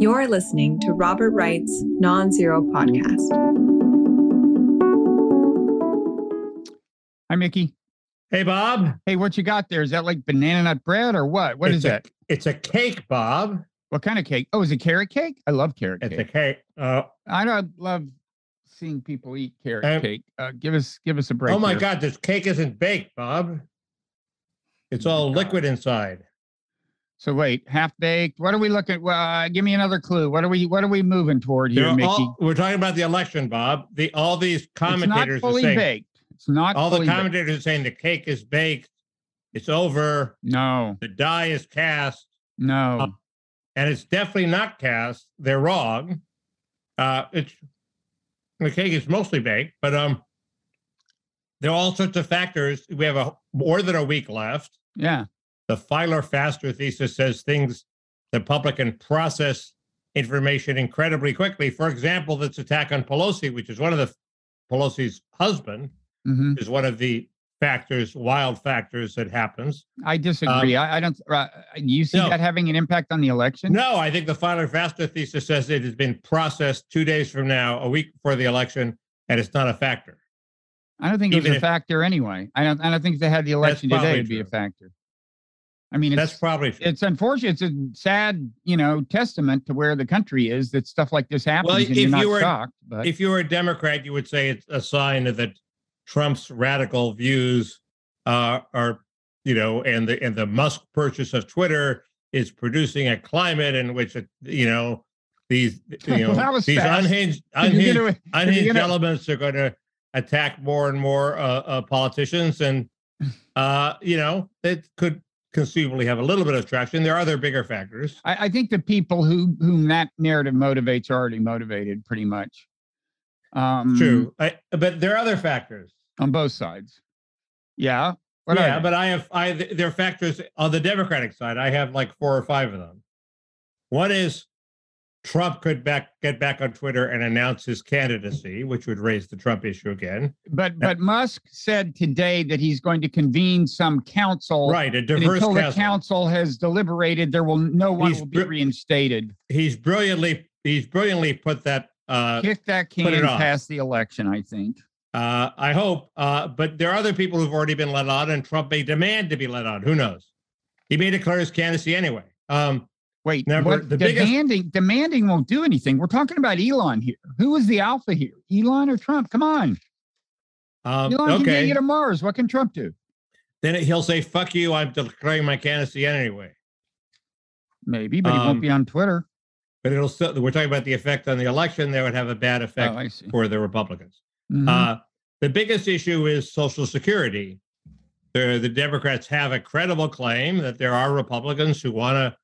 You're listening to Robert Wright's Non Zero Podcast. Hi, Mickey. Hey, Bob. Hey, what you got there? Is that like banana nut bread or what? What it's is a, that? It's a cake, Bob. What kind of cake? Oh, is it carrot cake? I love carrot It's cake. It's a cake. Uh, I don't love seeing people eat carrot Um, cake. Uh, give us give us a break. oh my here. God, this cake isn't baked, Bob. It's all God. liquid inside. So wait, half baked. What are we looking? Well, uh, give me another clue. What are we What are we moving toward here, They're Mickey? all- we're talking about the election, Bob. The all these commentators it's not commentators are fully saying baked. It's not all the fully baked. commentators are saying the cake is baked. It's over. No, The die is cast, no. and it's definitely not cast. They're wrong. Uh, it's the cake is mostly baked, but um, there are all sorts of factors. We have a more than a week left. yeah. The Feiler Faster thesis says things the public can process information incredibly quickly. For example, this attack on Pelosi, which is one of the Pelosi's husband, hmm is one of the factors, wild factors that happens. I disagree. I, I don't. Uh, you see No. that having an impact on the election? No, I think the Feiler Faster thesis says it has been processed two days from now, a week before the election, and it's not a factor. I don't think it was Even a if- factor anyway. I don't. I don't think if they had the election today, it'd be a factor. I mean, it's That's probably true. it's unfortunate. It's a sad, you know, testament to where the country is that stuff like this happens, and if you're not you were- shocked. But if you were a Democrat, you would say it's a sign that Trump's radical views uh, are, you know, and the and the Musk purchase of Twitter is producing a climate in which, you know, these you know was these fast. unhinged unhinged, gonna- unhinged gonna- elements are going to attack more and more uh, uh, politicians, and uh, you know, it could conceivably have a little bit of traction. There are other bigger factors. I, I think the people who whom that narrative motivates are already motivated pretty much. Um, True, I, but there are other factors. on both sides. Yeah. What yeah, but I have I there are factors on the Democratic side. I have like four or five of them. One is Trump could back get back on Twitter and announce his candidacy, which would raise the Trump issue again. But but Musk said today that he's going to convene some council. Right, a diverse until the council. council has deliberated, there will no one He's will be br- reinstated. He's brilliantly he's brilliantly put that. Uh, Kick that can past the election. I think. uh, I hope, uh, but there are other people who've already been let on, and Trump may demand to be let on. Who knows? He may declare his candidacy anyway. Um, Wait, Number- what, the biggest- demanding demanding won't do anything. We're talking about Elon here. Who is the alpha here? Elon or Trump? Come on. um, Elon can get okay, to Mars. What can Trump do? then he'll say, "Fuck you! I'm declaring my candidacy anyway." Maybe, but he Um, won't be on Twitter. but it'll still we're talking about the effect on the election that would have a bad effect Oh, for the republicans Mhm. uh, the biggest issue is social security the, the democrats have a credible claim that there are republicans who want to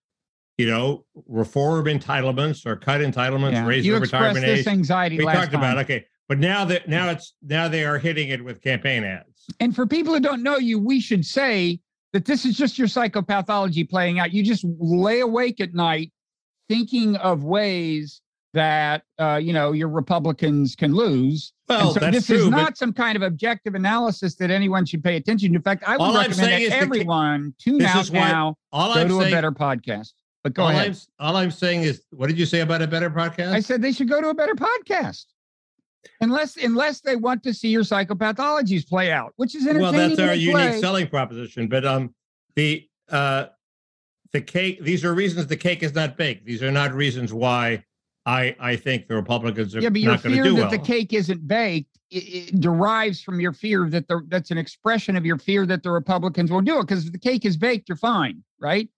you know reform entitlements or cut entitlements Yeah. raise you the retirement this age anxiety we talked time. about it. okay but now that now it's now they are hitting it with campaign ads And for people who don't know you, we should say that this is just your psychopathology playing out. You just lay awake at night thinking of ways that uh, you know your Republicans can lose. Well so that's this true is not some kind of objective analysis that anyone should pay attention to. In fact, I would recommend that is the everyone tune out why- now, all go i'm to saying a better podcast. But go all ahead. I'm, all I'm saying is what did you say about a better podcast I said they should go to a better podcast. Unless unless they want to see your psychopathologies play out, which is entertaining. well that's our unique play. selling proposition but um the uh the cake these are reasons the cake is not baked these are not reasons why i i think the republicans are Yeah, but your not going to fear do that well the cake isn't baked it, it derives from your fear that the that's an expression of your fear that the Republicans will do it. Because if the cake is baked, you're fine, right?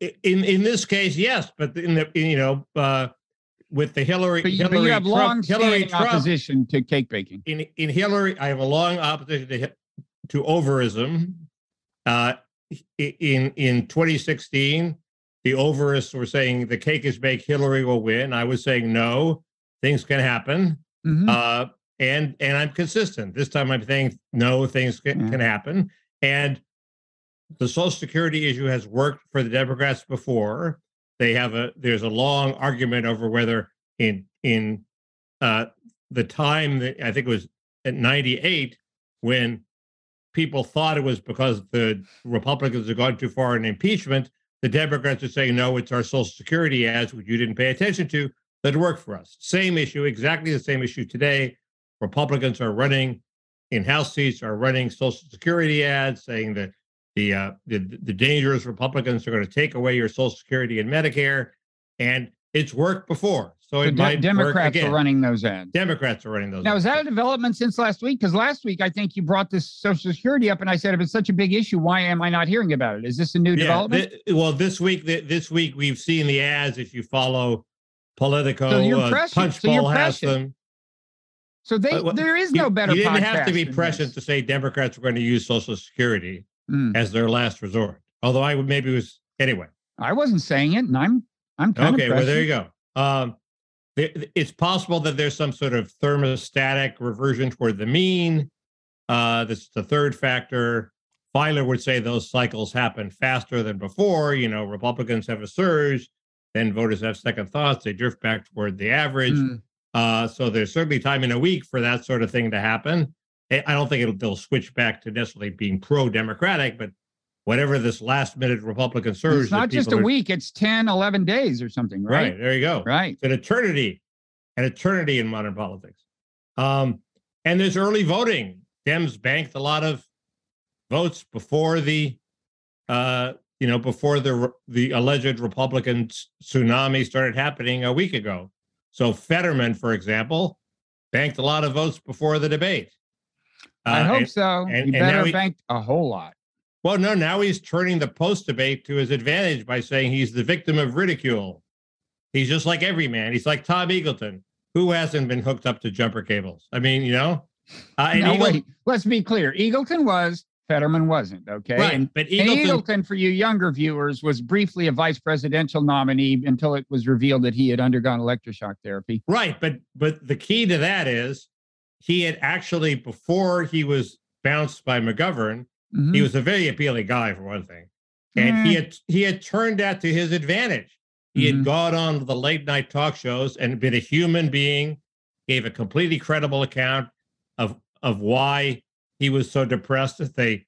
In in this case yes but in the in, you know uh with the hillary But you, but hillary you have Trump, long hillary trump opposition to cake baking. in in hillary i have a long opposition to to overism uh in in 2016 the overists were saying the cake is baked hillary will win i was saying no things can happen Mhm. uh, and and I'm consistent. This time I'm saying no, things can, Yeah. can happen, and the Social Security issue has worked for the Democrats before. They have a there's a long argument over whether in in uh, the time that I think it was at 98 when people thought it was because the Republicans had gone too far in impeachment the Democrats are saying, no, it's our Social Security ads, which you didn't pay attention to, that work for us. Same issue, exactly the same issue today. Republicans are running in House seats, are running Social Security ads saying that the uh, the, the dangerous Republicans are going to take away your Social Security and Medicare, and it's worked before. So, So it De- might Democrats are running those ads. Democrats are running those. Now, is that a development since last week? Because last week I think you brought this Social Security up, and I said if it's such a big issue, why am I not hearing about it? Is this a new development? thi- well, this week, thi- this week we've seen the ads. If you follow Politico, So you're uh, prescient. So Punchbowl has them. so they, Uh, well, there is no better. You didn't have to be prescient to say Democrats were going to use Social Security Mm. as their last resort. Although I would maybe was anyway. I wasn't saying it, and I'm I'm kind Okay, of well there you go. Um, it's possible that there's some sort of thermostatic reversion toward the mean. Uh, this is the third factor. Feiler would say those cycles happen faster than before. You know, Republicans have a surge, then voters have second thoughts. They drift back toward the average. Mm. Uh, so there's certainly time in a week for that sort of thing to happen. I don't think it'll, they'll switch back to necessarily being pro-democratic, but whatever this last-minute Republican surge, It's not just a are- week; it's 10, 11 days or something, Right. right? there you go. Right. It's an eternity, an eternity in modern politics. Um, and there's early voting. Dems banked a lot of votes before the, uh, you know, before the the alleged Republican tsunami started happening a week ago. So Fetterman, for example, banked a lot of votes before the debate. I Uh, hope and- so. and- you and better bank a whole lot. well, no, now he's turning the post debate to his advantage by saying he's the victim of ridicule. He's just like every man. He's like Tom Eagleton, who hasn't been hooked up to jumper cables. I mean, you know, uh, and Eagle- wait, let's be clear. Eagleton was, Fetterman wasn't. Okay. right? And, but and Eagleton, Eagleton, for you younger viewers, was briefly a vice presidential nominee until it was revealed that he had undergone electroshock therapy. right? But but the key to that is he had actually before he was bounced by McGovern, Mhm. he was a very appealing guy for one thing, and he Mm. had he had turned that to his advantage. He had Mhm. gone on the late night talk shows and been a human being, gave a completely credible account of of why he was so depressed that they,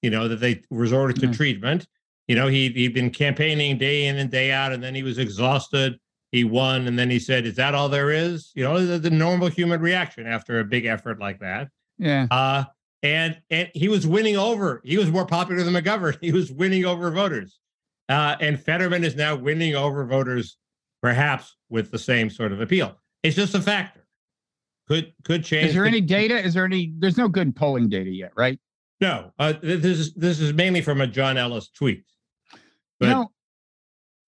you know, that they resorted to Yeah. treatment. You know, he he'd been campaigning day in and day out, and then he was exhausted. He won, and then he said, "Is that all there is?" You know, the, the normal human reaction after a big effort like that. yeah. Uh, and and he was winning over. He was more popular than McGovern. He was winning over voters. Uh, and Fetterman is now winning over voters, perhaps with the same sort of appeal. It's just a factor. Could could change. Is there the- any data? Is there any? There's no good polling data yet, right? No. Uh, this is this is mainly from a John Ellis tweet. But you know,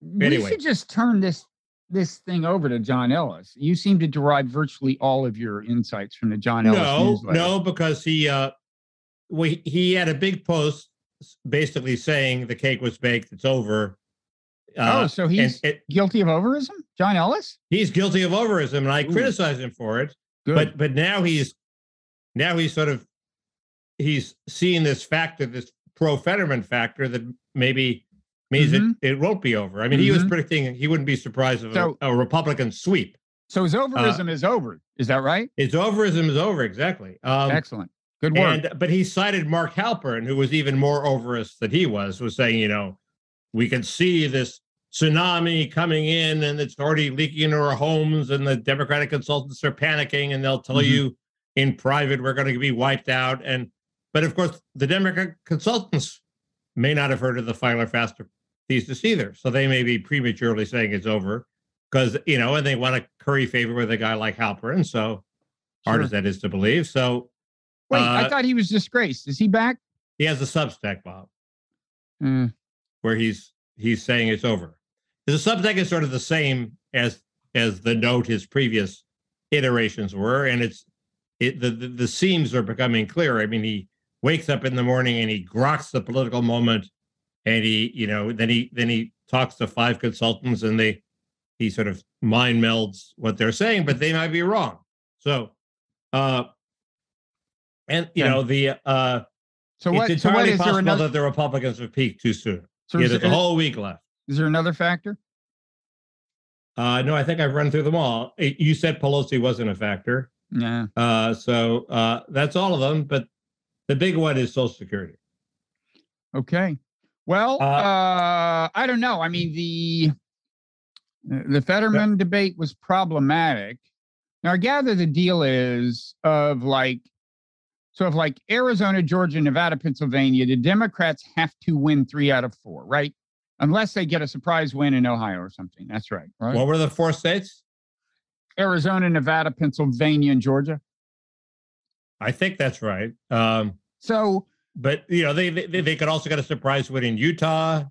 we anyway. should just turn this this thing over to John Ellis. You seem to derive virtually all of your insights from the John Ellis no, newsletter. no, because he uh, he- he had a big post basically saying the cake was baked. It's over. Uh, oh, so he's it, guilty of overism, John Ellis. he's guilty of overism, and I Ooh. criticize him for it. Good. But but now he's now he's sort of he's seeing this factor, this pro Fetterman factor that maybe means Mhm. it, it won't be over. I mean, he was Mhm. predicting he wouldn't be surprised if So- a, a Republican sweep. so his uh, overism is over. Is that right? His overism is over exactly. Um, Excellent. Good work. and but he cited Mark Halperin, who was even more overist than he was, was saying, you know, we can see this tsunami coming in and it's already leaking into our homes, and the Democratic consultants are panicking, and they'll tell Mhm. you in private we're going to be wiped out. And but of course, the Democratic consultants may not have heard of the Feiler Faster thesis either, so they may be prematurely saying it's over because you know, and they want to curry favor with a guy like Halperin. So hard as that is to believe, so. Wait, I uh, thought he was disgraced. Is he back? He has a Substack, Bob, Mm, where he's he's saying it's over. The Substack is sort of the same as as the note his previous iterations were, and it's it the the, the seams are becoming clearer. I mean, he wakes up in the morning and he groks the political moment, and he you know then he then he talks to five consultants and they he sort of mind melds what they're saying, but they might be wrong. So, uh, and you Okay. know the uh. so it's what? So what entirely there possible another? that the Republicans have peaked too soon. So yeah, is, there's a whole week left. is there another factor? Uh, no, I think I've run through them all. Eh, You said Pelosi wasn't a factor, Yeah. uh, so uh, that's all of them. But the big one is Social Security. Okay. Well, Uh, uh, I don't know. I mean, the the Fetterman debate was problematic. Now, I gather the deal is of like, so of like Arizona, Georgia, Nevada, Pennsylvania, the Democrats have to win three out of four, right? Unless they get a surprise win in Ohio or something. That's right. Right. What were the four states? Arizona, Nevada, Pennsylvania, and Georgia. I think that's right. Um, So but you know, they, they they could also get a surprise win in Utah.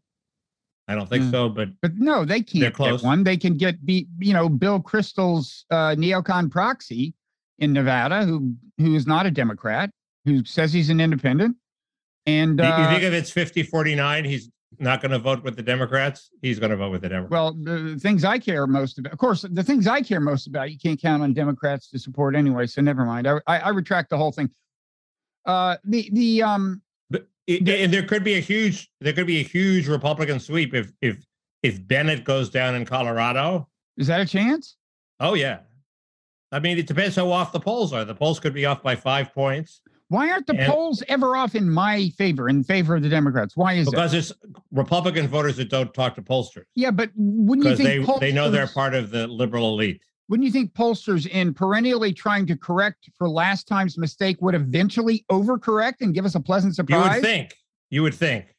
I don't think Hmm. so, but But no, they can't get one. They can get beat, you know, Bill Kristol's uh, neocon proxy in Nevada, who who is not a Democrat, who says he's an independent. And you- you uh, think if it's 50 49, he's not going to vote with the Democrats? He's going to vote with the Democrats. well, the things I care most about, of course, the things I care most about, you can't count on Democrats to support anyway. So never mind. I I, I retract the whole thing. Uh, the the um But it, and there could be a huge there could be a huge Republican sweep if if if Bennet goes down in Colorado. is that a chance? Oh yeah. I mean, it depends how off the polls are. The polls could be off by five points Why aren't the And- polls ever off in my favor, in favor of the Democrats? Why is that? because it's Republican voters that don't talk to pollsters Yeah, but wouldn't you because think they they know they're part of the liberal elite. Wouldn't you think pollsters in perennially trying to correct for last time's mistake would eventually overcorrect and give us a pleasant surprise? You would think. You would think.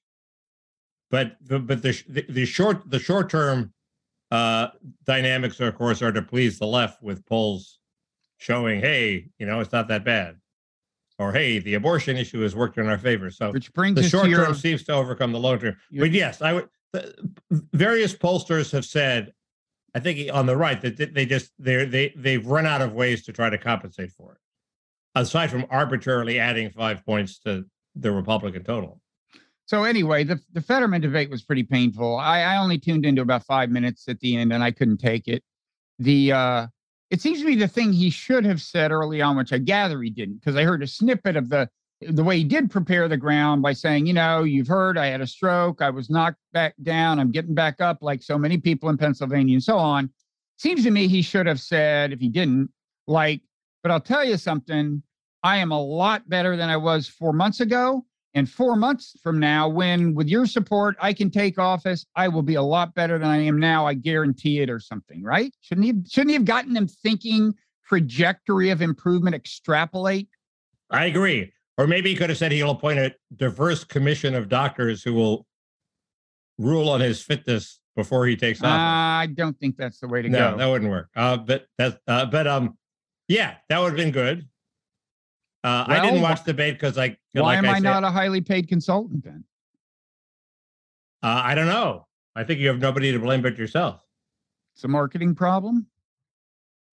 But the but the the, the short the short term uh, dynamics, of course, are to please the left with polls showing, hey, you know, it's not that bad, or hey, the abortion issue has worked in our favor. So Which brings the short your, term seems to overcome the long term. your- But yes, I would. The, various pollsters have said, I think on the right that they- just they they they've run out of ways to try to compensate for it, aside from arbitrarily adding five points to the Republican total. So anyway, the the Fetterman debate was pretty painful. I, I only tuned into about five minutes at the end, and I couldn't take it. The uh, it seems to be the thing he should have said early on, which I gather he didn't, because I heard a snippet of the the way he did prepare the ground by saying, you know, you've heard I had a stroke, I was knocked back down, I'm getting back up, like so many people in Pennsylvania, and so on. Seems to me he should have said, if he didn't, like, but I'll tell you something, I am a lot better than I was four months ago. And four months from now, when with your support I can take office, I will be a lot better than I am now. I guarantee it, or something, right? Shouldn't he? Shouldn't he have gotten them thinking trajectory of improvement, extrapolate? I agree. Or maybe he could have said he'll appoint a diverse commission of doctors who will rule on his fitness before he takes office. I don't think that's the way to no, go. No, that wouldn't work. Uh, but that, uh, but um, yeah, that would have been good. Uh, I didn't watch the debate because I Why like am I, said, not a highly paid consultant then? Uh, I don't know. I think you have nobody to blame but yourself. It's a marketing problem.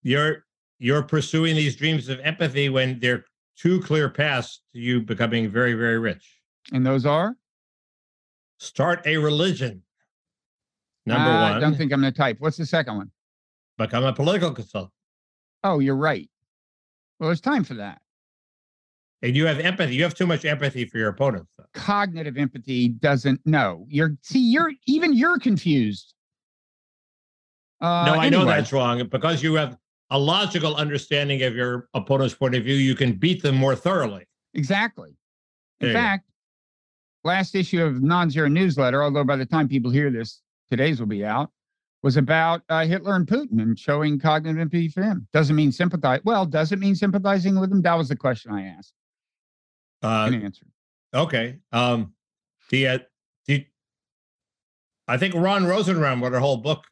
You're you're pursuing these dreams of empathy when they're two clear paths to you becoming very very rich. And those are? Start a religion. Number Uh, one, I don't think I'm going to type. What's the second one? become a political consultant. Oh, you're right. Well, it's time for that. And you have empathy. You have too much empathy for your opponents. Though. Cognitive empathy doesn't know. You're see, you're even you're confused. Uh, no, I know that's wrong. Because you have a logical understanding of your opponent's point of view, you can beat them more thoroughly. Exactly. In There fact, last issue of Non-Zero newsletter, although by the time people hear this, today's will be out, was about uh, Hitler and Putin and showing cognitive empathy for him. Doesn't mean sympathize. Well, does it mean sympathizing with him? That was the question I asked. Uh, And answered. okay. Um, the, uh, the I think Ron Rosenbaum wrote a whole book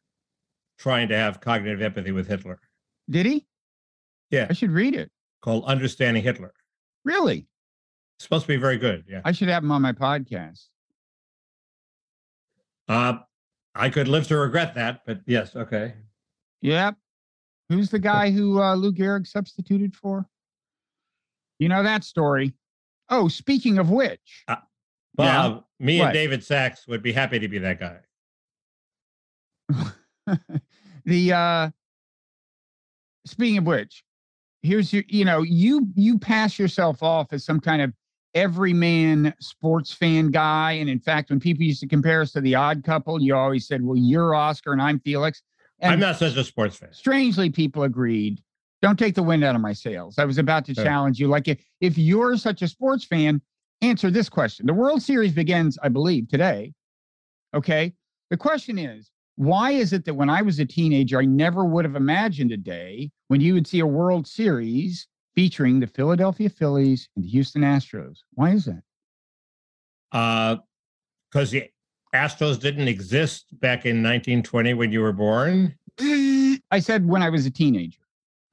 trying to have cognitive empathy with Hitler Did he? Yeah. I should read it. called Understanding Hitler. Really? It's supposed to be very good. Yeah. I should have him on my podcast. Uh, I could live to regret that, but yes. Okay. Yep. Who's the guy who uh, Lou Gehrig substituted for? You know that story. Oh, speaking of which, Well, Yeah. uh, me What? and David Sacks would be happy to be that guy. the uh speaking of which here's your you know you you pass yourself off as some kind of everyman sports fan guy and in fact when people used to compare us to the odd couple you always said well you're oscar and i'm felix and I'm not such a sports fan. strangely people agreed don't take the wind out of my sails i was about to Yeah. challenge you like if, if you're such a sports fan answer this question the world series begins i believe today Okay. The question is, why is it that when I was a teenager, I never would have imagined a day when you would see a World Series featuring the Philadelphia Phillies and the Houston Astros? Why is that? Uh, because the Astros didn't exist back in 1920 when you were born. I said when I was a teenager.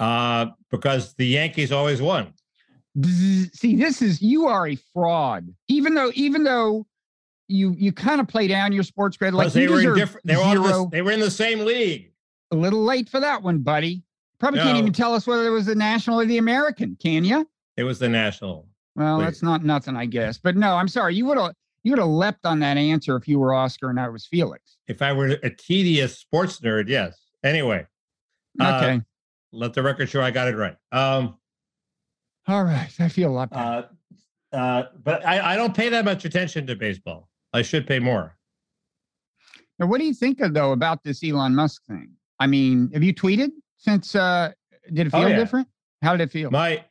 Uh, because the Yankees always won. See, this is you are a fraud. Even though, even though you you kind of play down your sports grade like they were in different. They were, the, they were in the same league. a little late for that one, buddy. Probably can't even tell us whether it was the National or the American, can you? It was the National. Well, that's not nothing, I guess. But no, I'm sorry. You would have you would have leapt on that answer if you were Oscar and I was Felix. If I were a tedious sports nerd, yes. Anyway, Uh, Okay. let the record show I got it right. Um, All right. I feel a lot better. uh, uh, but I, I don't pay that much attention to baseball. I should pay more. now, what do you think of though about this Elon Musk thing? I mean, have you tweeted since uh did it Oh, feel yeah. different? How did it feel? My,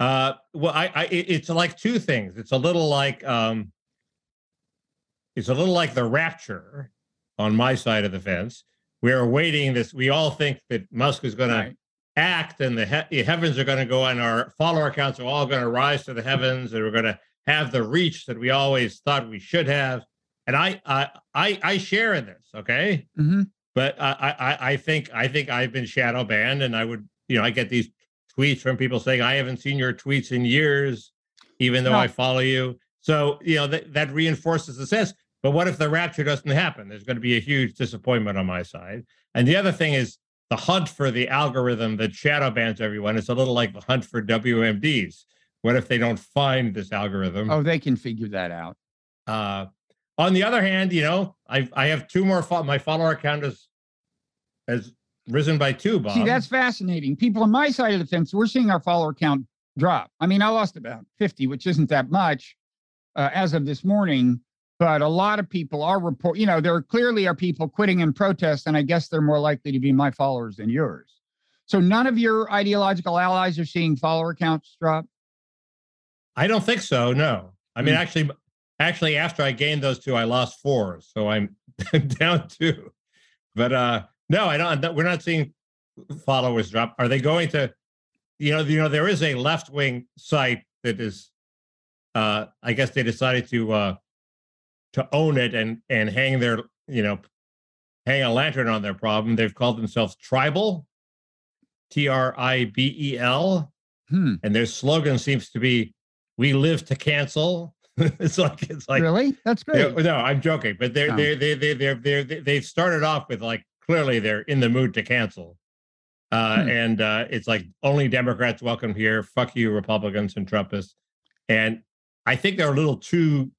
uh, well, I, I, it- it's like two things. It's a little like, um, it's a little like the rapture on my side of the fence. We're awaiting this. We all think that Musk is going Right. to act, and the, he- the heavens are going to go, and our follower accounts are all going to rise to the heavens, and we're going to have the reach that we always thought we should have. And I, I, I, I share in this. Okay hmm but I, I, I think I think I've been shadow banned, and I would, you know, I get these tweets from people saying I haven't seen your tweets in years, even though No. I follow you. So you know that that reinforces the sense. But what if the rapture doesn't happen? There's going to be a huge disappointment on my side. And the other thing is the hunt for the algorithm that shadow bans everyone. It's a little like the hunt for WMDs. What if they don't find this algorithm? Oh, they can figure that out. Uh, on the other hand, you know, I I have two more. Fo- my follower account is has risen by two. Bob. See, that's fascinating. People on my side of the fence, we're seeing our follower count drop. I mean, I lost about 50, which isn't that much uh, as of this morning. But a lot of people are report, you know, there clearly are people quitting in protest, and I guess they're more likely to be my followers than yours. So none of your ideological allies are seeing follower counts drop. I don't think so. No, I mean, Hmm. actually, actually, after I gained those two, I lost four, so I'm down two. But uh, no, I don't. We're not seeing followers drop. Are they going to? You know, you know, there is a left wing site that is. Uh, I guess they decided to uh, to own it and and hang their you know hang a lantern on their problem. They've called themselves Tribel, T R I B E L Hmm. and their slogan seems to be "We live to cancel." it's like it's like really? That's great. no, I'm joking, but they're Oh. they're they they they're they're they- they've started off with like clearly they're in the mood to cancel, uh, Hmm. and uh, it's like only Democrats welcome here. Fuck you, Republicans and Trumpists, and I think they're a little too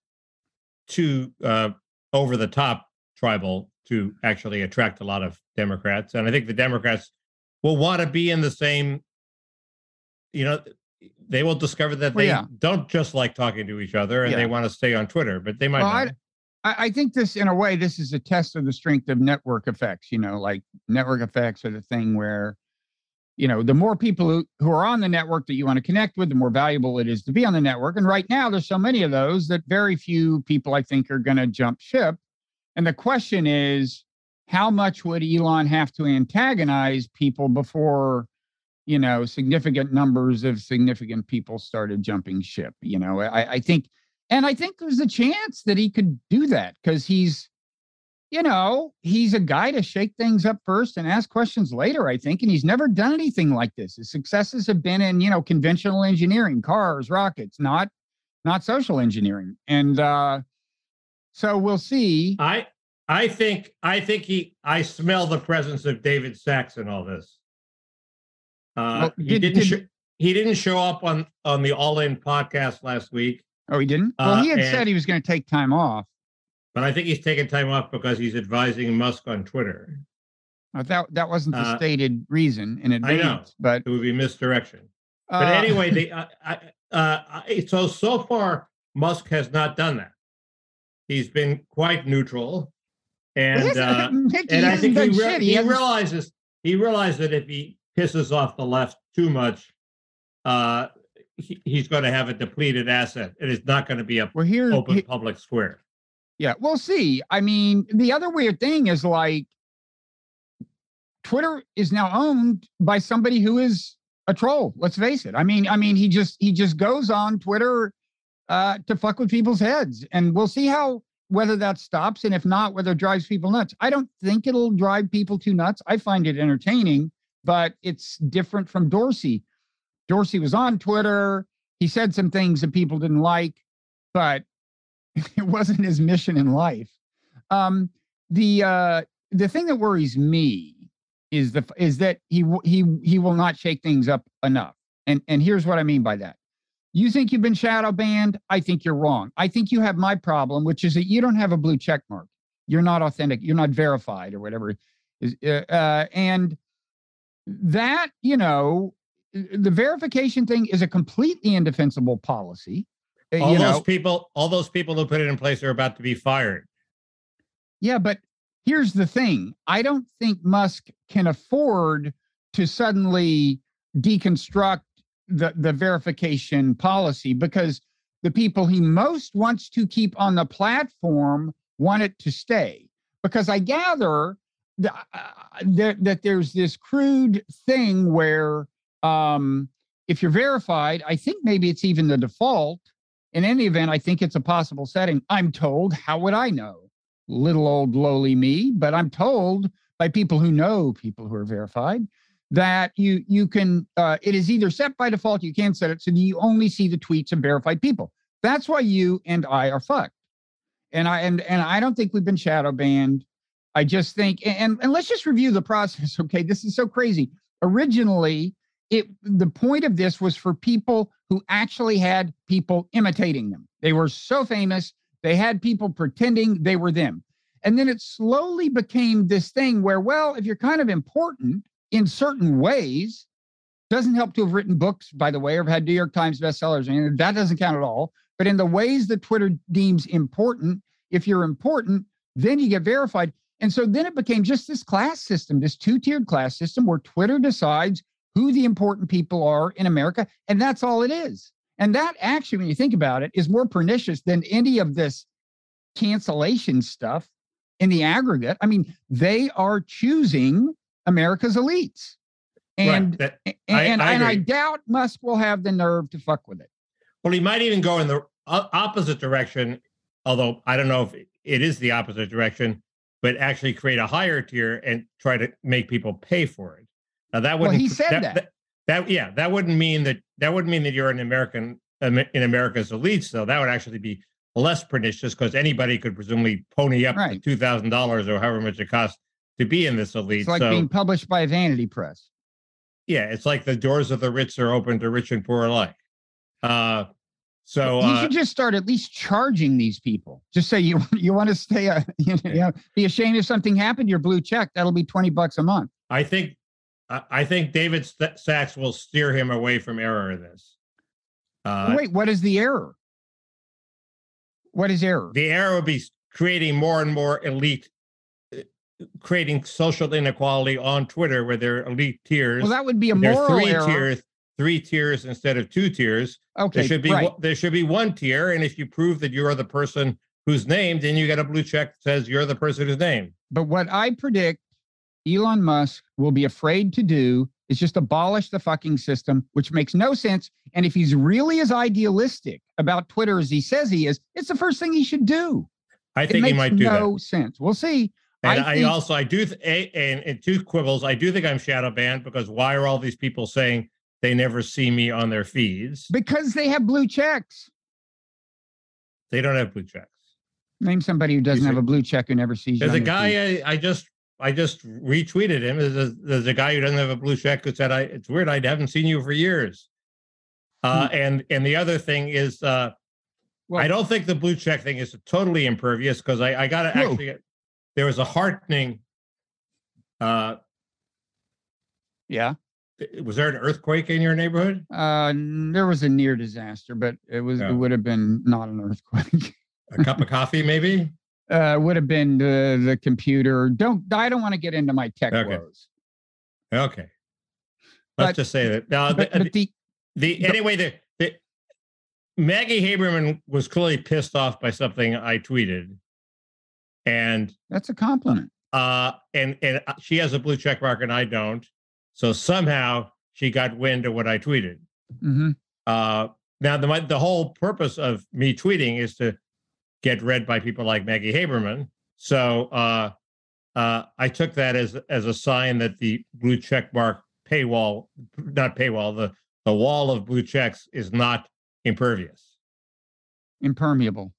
too uh, over the top tribal to actually attract a lot of Democrats, and I think the Democrats will want to be in the same. You know, they will discover that Well, they yeah. don't just like talking to each other, and Yeah. they want to stay on Twitter, but they might. Well. I, I think this, in a way, this is a test of the strength of network effects. You know, like network effects are the thing where, you know, the more people who, who are on the network that you want to connect with, the more valuable it is to be on the network. And right now, there's so many of those that very few people, I think, are going to jump ship. And the question is, how much would Elon have to antagonize people before, you know, significant numbers of significant people started jumping ship? You know, I, I think and I think there's a chance that he could do that because he's, you know, he's a guy to shake things up first and ask questions later, I think. And he's never done anything like this. His successes have been in, you know, conventional engineering, cars, rockets, not not social engineering. And uh so we'll see. I I think I think he I smell the presence of David Sacks in all this. Uh, Well, he did- didn't did- sho- he didn't show up on on the All In podcast last week, Oh, he didn't? Well, Uh, he had and- said he was going to take time off. but I think he's taking time off because he's advising Musk on Twitter. Uh, That that wasn't the Uh, stated reason in I know. advance. But It would be misdirection. But uh, anyway, they I, I, uh, I- so so far Musk has not done that. He's been quite neutral, and uh, and I think he, re- shit. he realizes he realizes that if he pisses off the left too much, uh, he, he's going to have a depleted asset. It is not going to be a Well, here, open he- public square. Yeah, we'll see. I mean, the other weird thing is like Twitter is now owned by somebody who is a troll. Let's face it. I mean, I mean, he just he just goes on Twitter uh, to fuck with people's heads, and we'll see how whether that stops, and if not, whether it drives people nuts. I don't think it'll drive people too nuts. I find it entertaining, but it's different from Dorsey. Dorsey was on Twitter. He said some things that people didn't like, but it wasn't his mission in life. Um, the uh, the thing that worries me is the is that he he he will not shake things up enough. And and here's what I mean by that. You think you've been shadow banned? I think you're wrong. I think you have my problem, which is that you don't have a blue check mark. You're not authentic. You're not verified or whatever. Uh, uh, and that you know, the verification thing is a completely indefensible policy. Uh, all you those know, people, all those people who put it in place are about to be fired. Yeah, but here's the thing I don't think Musk can afford to suddenly deconstruct the, the verification policy because the people he most wants to keep on the platform want it to stay. Because I gather that, uh, that, that there's this crude thing where um, if you're verified, I think maybe it's even the default. In any event, I think it's a possible setting. I'm told. How would I know? little old lowly me, but I'm told by people who know people who are verified that you you can uh, it is either set by default you can set it so you only see the tweets of verified people that's why you and i are fucked and i and and i don't think we've been shadow banned i just think and and let's just review the process okay this is so crazy originally it the point of this was for people who actually had people imitating them they were so famous they had people pretending they were them. And then it slowly became this thing where, well, if you're kind of important in certain ways, doesn't help to have written books, by the way, or have had New York Times bestsellers. I mean, that doesn't count at all. But in the ways that Twitter deems important, if you're important, then you get verified. And so then it became just this class system, this two tiered class system where Twitter decides who the important people are in America. And that's all it is. And that actually, when you think about it, is more pernicious than any of this cancellation stuff in the aggregate. I mean, they are choosing America's elites. And right. that, and, I, I and I doubt Musk will have the nerve to fuck with it. Well, he might even go in the opposite direction, although I don't know if it is the opposite direction, but actually create a higher tier and try to make people pay for it. Now that wouldn't well, he said that, that. that that yeah, that wouldn't mean that that wouldn't mean that you're an American in America's elites. So that would actually be less pernicious because anybody could presumably pony up right. two thousand dollars or however much it costs to be in this elite. It's like so, being published by vanity press. Yeah, it's like the doors of the rich are open to rich and poor alike. Uh, so you uh, should just start at least charging these people. Just say you you want to stay, a, you know, be ashamed if something happened. Your blue check that'll be twenty bucks a month. I think I think David Sacks will steer him away from error in this. Uh, Wait, what is the error? What is error? The error would be creating more and more elite, uh, creating social inequality on Twitter where there are elite tiers. Well, that would be a moral three error. tiers, three tiers instead of two tiers. Okay, there should be right. there should be one tier, and if you prove that you're the person who's named, then you get a blue check that says you're the person who's named. But what I predict Elon Musk will be afraid to do is just abolish the fucking system, which makes no sense. And if he's really as idealistic about Twitter as he says he is, it's the first thing he should do. I think he might do no that. sense. We'll see. And I, I also I do th- a, and, and two quibbles. I do think I'm shadow banned because why are all these people saying they never see me on their feeds? Because they have blue checks. They don't have blue checks. Name somebody who doesn't have a blue check who never sees. You. There's a guy I, I, just I just retweeted him. There's a, there's a, guy who doesn't have a blue check who said, "I it's weird. I haven't seen you for years." Uh, hmm. And and the other thing is, uh, well, I don't think the blue check thing is totally impervious because I I got to actually. There was a heartening. Uh, yeah. Was there an earthquake in your neighborhood? Uh, there was a near disaster, but it was it would have been not an earthquake. a cup of coffee, maybe uh, would have been the, the computer. Don't I don't want to get into my tech okay. woes. Okay. Let's but, just say that. Now, but, the, but the, the, anyway, the, the Maggie Haberman was clearly pissed off by something I tweeted. and That's a compliment. uh, and and uh, she has a blue check mark and I don't. So somehow she got wind of what I tweeted. hmm Uh, now the my- the whole purpose of me tweeting is to get read by people like Maggie Haberman. So uh, uh, I took that as as a sign that the blue check mark paywall, not paywall, the the wall of blue checks is not impervious, Impermeable.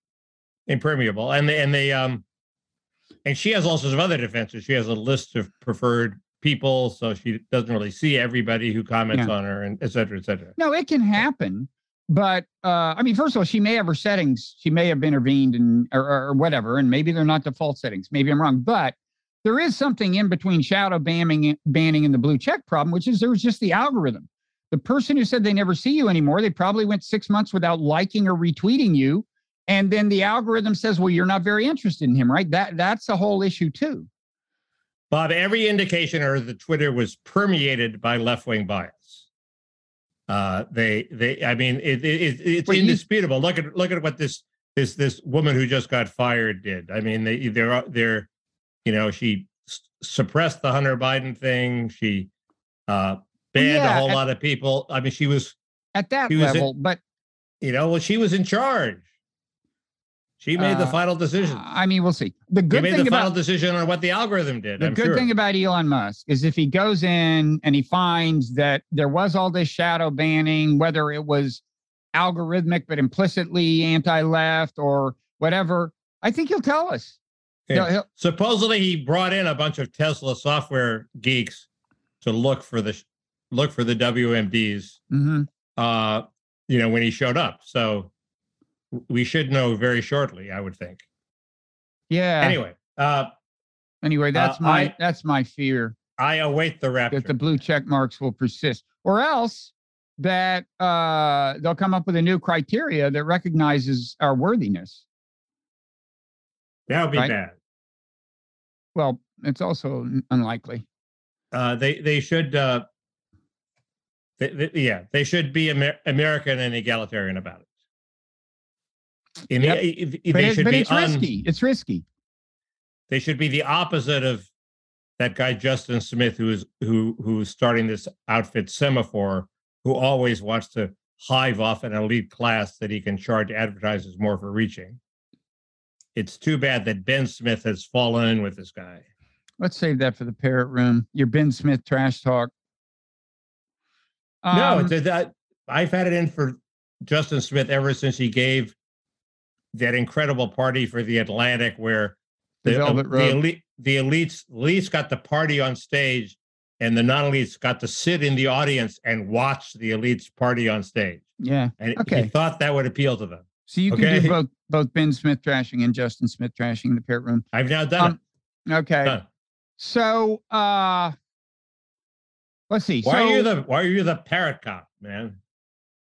impermeable, and they and they um, and she has all sorts of other defenses. She has a list of preferred people, so she doesn't really see everybody who comments Yeah. on her, and et cetera, et cetera. No, it can happen. But uh, I mean, first of all, she may have her settings. She may have intervened and or, or whatever, and maybe they're not default settings. Maybe I'm wrong, but there is something in between shadow banning, banning and the blue check problem, which is there was just the algorithm. The person who said they never see you anymore, they probably went six months without liking or retweeting you, and then the algorithm says, "Well, you're not very interested in him, right?" That that's a whole issue too. Bob, every indication or the Twitter was permeated by left wing bias. Uh, they, they, I mean, it, it, it- it's Wait, you- indisputable. Look at look at what this this this woman who just got fired did. I mean, they they're they're, you know, she s- suppressed the Hunter Biden thing. She uh, banned Yeah, a whole at- lot of people. I mean, she was, At that was in- level, but you know, well, she was in charge. She made the Uh, final decision. I mean, we'll see. The She good made thing the about final decision on what the algorithm did. The I'm good sure. thing about Elon Musk is if he goes in and he finds that there was all this shadow banning, whether it was algorithmic but implicitly anti-left or whatever, I think he'll tell us. Yeah. He'll- he'll- supposedly he brought in a bunch of Tesla software geeks to look for the look for the WMDs. mhm. Uh, you know when he showed up. So we should know very shortly, I would think. Yeah. Anyway, uh, Anyway, that's uh, my I- that's my fear I await the rapture. that the blue check marks will persist, or else that uh, they'll come up with a new criteria that recognizes our worthiness. that would be right? bad. Well, it's also unlikely. Uh, they they should. Uh, they, they- yeah, they should be Amer- American and egalitarian about it. In Yep. the, if- if But, it- but it's un- risky. It's risky. they should be the opposite of that guy Justin Smith who is who who's starting this outfit Semafor who always wants to hive off an elite class that he can charge advertisers more for reaching. It's too bad that Ben Smith has fallen in with this guy. Let's save that for the parrot room. Your Ben Smith trash talk. no, Um, it's that I've had it in for Justin Smith ever since he gave that incredible party for the Atlantic where The the, Velvet the elite the elites elites got the party on stage and the non-elites got to sit in the audience and watch the elites party on stage. yeah. And Okay. he thought that would appeal to them. So you can do both both Ben Smith trashing and Justin Smith trashing in the parrot room. I've now done Okay. it. Done. So uh let's see. Why so are you the why are you the parrot cop, man?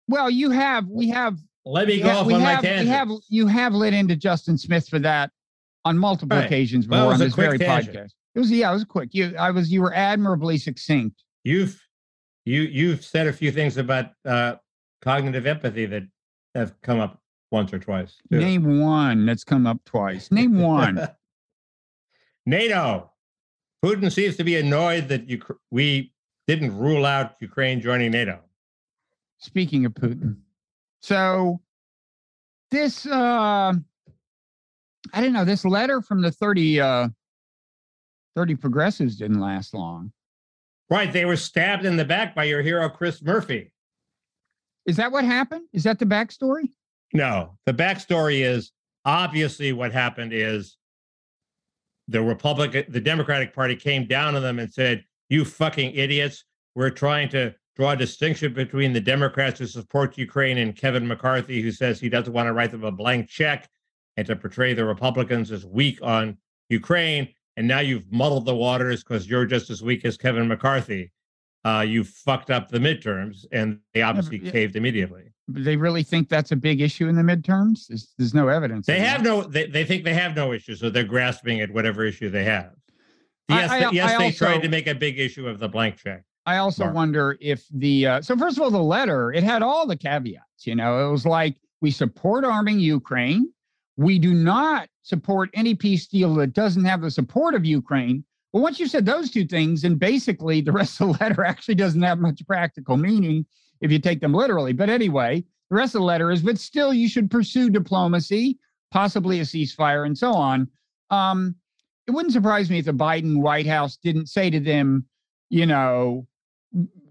well, you have we have Let me go have, off we on my have, we tangent. have you have lit into Justin Smith for that on multiple Right. occasions before was on this very tangent. podcast. It was yeah, it was quick. You I was you were admirably succinct. You've you you've said a few things about uh, cognitive empathy that have come up once or twice. too. Name one that's come up twice. Name one. NATO. Putin seems to be annoyed that you we didn't rule out Ukraine joining NATO. Speaking of Putin. So this uh I don't know, this letter from the 30 uh 30 progressives didn't last long. Right, they were stabbed in the back by your hero Chris Murphy. Is that what happened? Is that the backstory? No, the backstory is obviously what happened is the Republican, the Democratic Party came down on them and said, "You fucking idiots! We're trying to draw a distinction between the Democrats who support Ukraine and Kevin McCarthy, who says he doesn't want to write them a blank check, and to portray the Republicans as weak on Ukraine. And now you've muddled the waters because you're just as weak as Kevin McCarthy. Uh, you fucked up the midterms, and they obviously yeah. caved immediately." They really think that's a big issue in the midterms? There's, there's no evidence. They have that. no. They, they think they have no issue, so they're grasping at whatever issue they have. Yes, I- they, yes, I they also- tried to make a big issue of the blank check. I also Mark. wonder if the uh, so first of all, the letter it had all the caveats. You know, it was like we support arming Ukraine, We do not support any peace deal that doesn't have the support of Ukraine. But once you said those two things, and basically the rest of the letter actually doesn't have much practical meaning if you take them literally. But anyway, the rest of the letter is, but still, you should pursue diplomacy, possibly a ceasefire, and so on. Um, it wouldn't surprise me if the Biden White House didn't say to them, you know,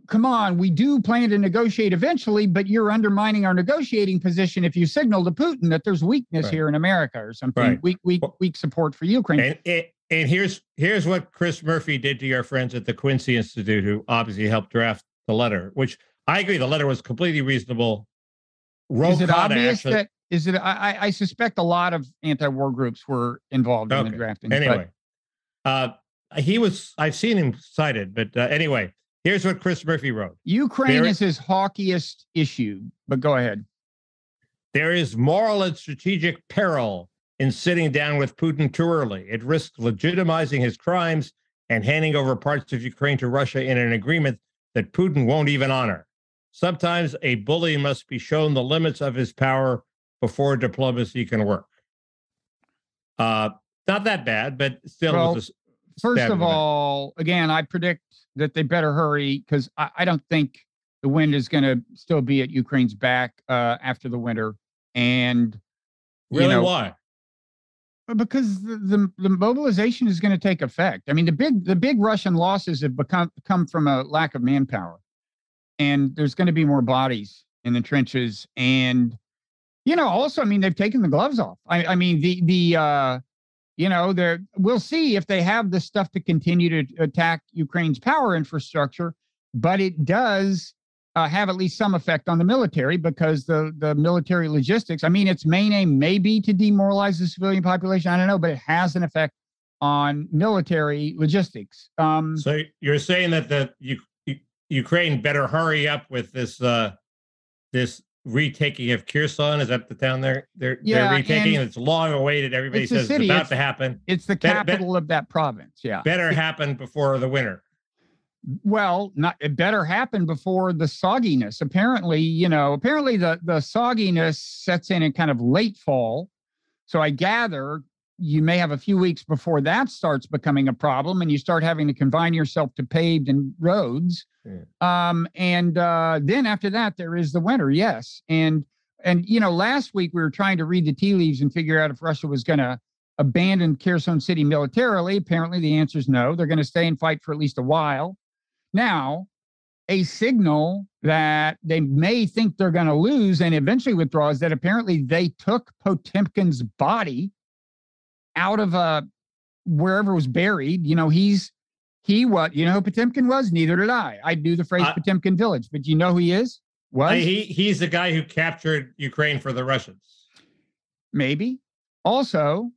come on, we do plan to negotiate eventually, but you're undermining our negotiating position if you signal to Putin that there's weakness right. here in America or something, right. weak, weak, weak support for Ukraine. And, and here's here's what Chris Murphy did to your friends at the Quincy Institute, who obviously helped draft the letter. Which I agree, the letter was completely reasonable. is it obvious actually, that is it? I, I suspect a lot of anti-war groups were involved okay. in the drafting. Anyway, but, uh, he was. I've seen him cited, but uh, anyway, Here's what Chris Murphy wrote Ukraine there, is his hawkiest issue, but go ahead. There is moral and strategic peril in sitting down with Putin too early. It risks legitimizing his crimes and handing over parts of Ukraine to Russia in an agreement that Putin won't even honor. Sometimes a bully must be shown the limits of his power before diplomacy can work. Uh, not that bad, but still. Well, first of all, again, I predict that they better hurry because I, I, don't think the wind is going to still be at Ukraine's back uh, after the winter. And really, know, why? Because the, the, the mobilization is going to take effect. I mean, the big the big Russian losses have become come from a lack of manpower, and there's going to be more bodies in the trenches. And you know, also, I mean, they've taken the gloves off. I, I mean, the the uh, you know, they're, we'll see if they have the stuff to continue to attack Ukraine's power infrastructure, but it does uh, have at least some effect on the military because the the military logistics. I mean, its main aim may be to demoralize the civilian population. I don't know, but it has an effect on military logistics. Um, so you're saying that the Ukraine better hurry up with this uh, this retaking of Kherson. Is that the town they're they're, yeah, they're retaking? And it's long awaited. Everybody it's says it's about it's, to happen. It's the capital of that province. Yeah, better happen before the winter. Well, not it better happen before the sogginess. Apparently, you know, apparently the the sogginess sets in in kind of late fall. So I gather you may have a few weeks before that starts becoming a problem and you start having to confine yourself to paved and roads. Yeah. um, and uh, then after that there is the winter yes. And and you know last week we were trying to read the tea leaves and figure out if russia was going to abandon kherson city militarily. Apparently the answer is no. They're going to stay and fight for at least a while. Now a signal that they may think they're going to lose and eventually withdraw is that apparently they took potemkin's body out of uh wherever was buried. You know, he's he what you know who Potemkin was? Neither did I. I knew the phrase uh, Potemkin village, but you know who he is? Was he he's the guy who captured Ukraine for the Russians. Maybe. Also,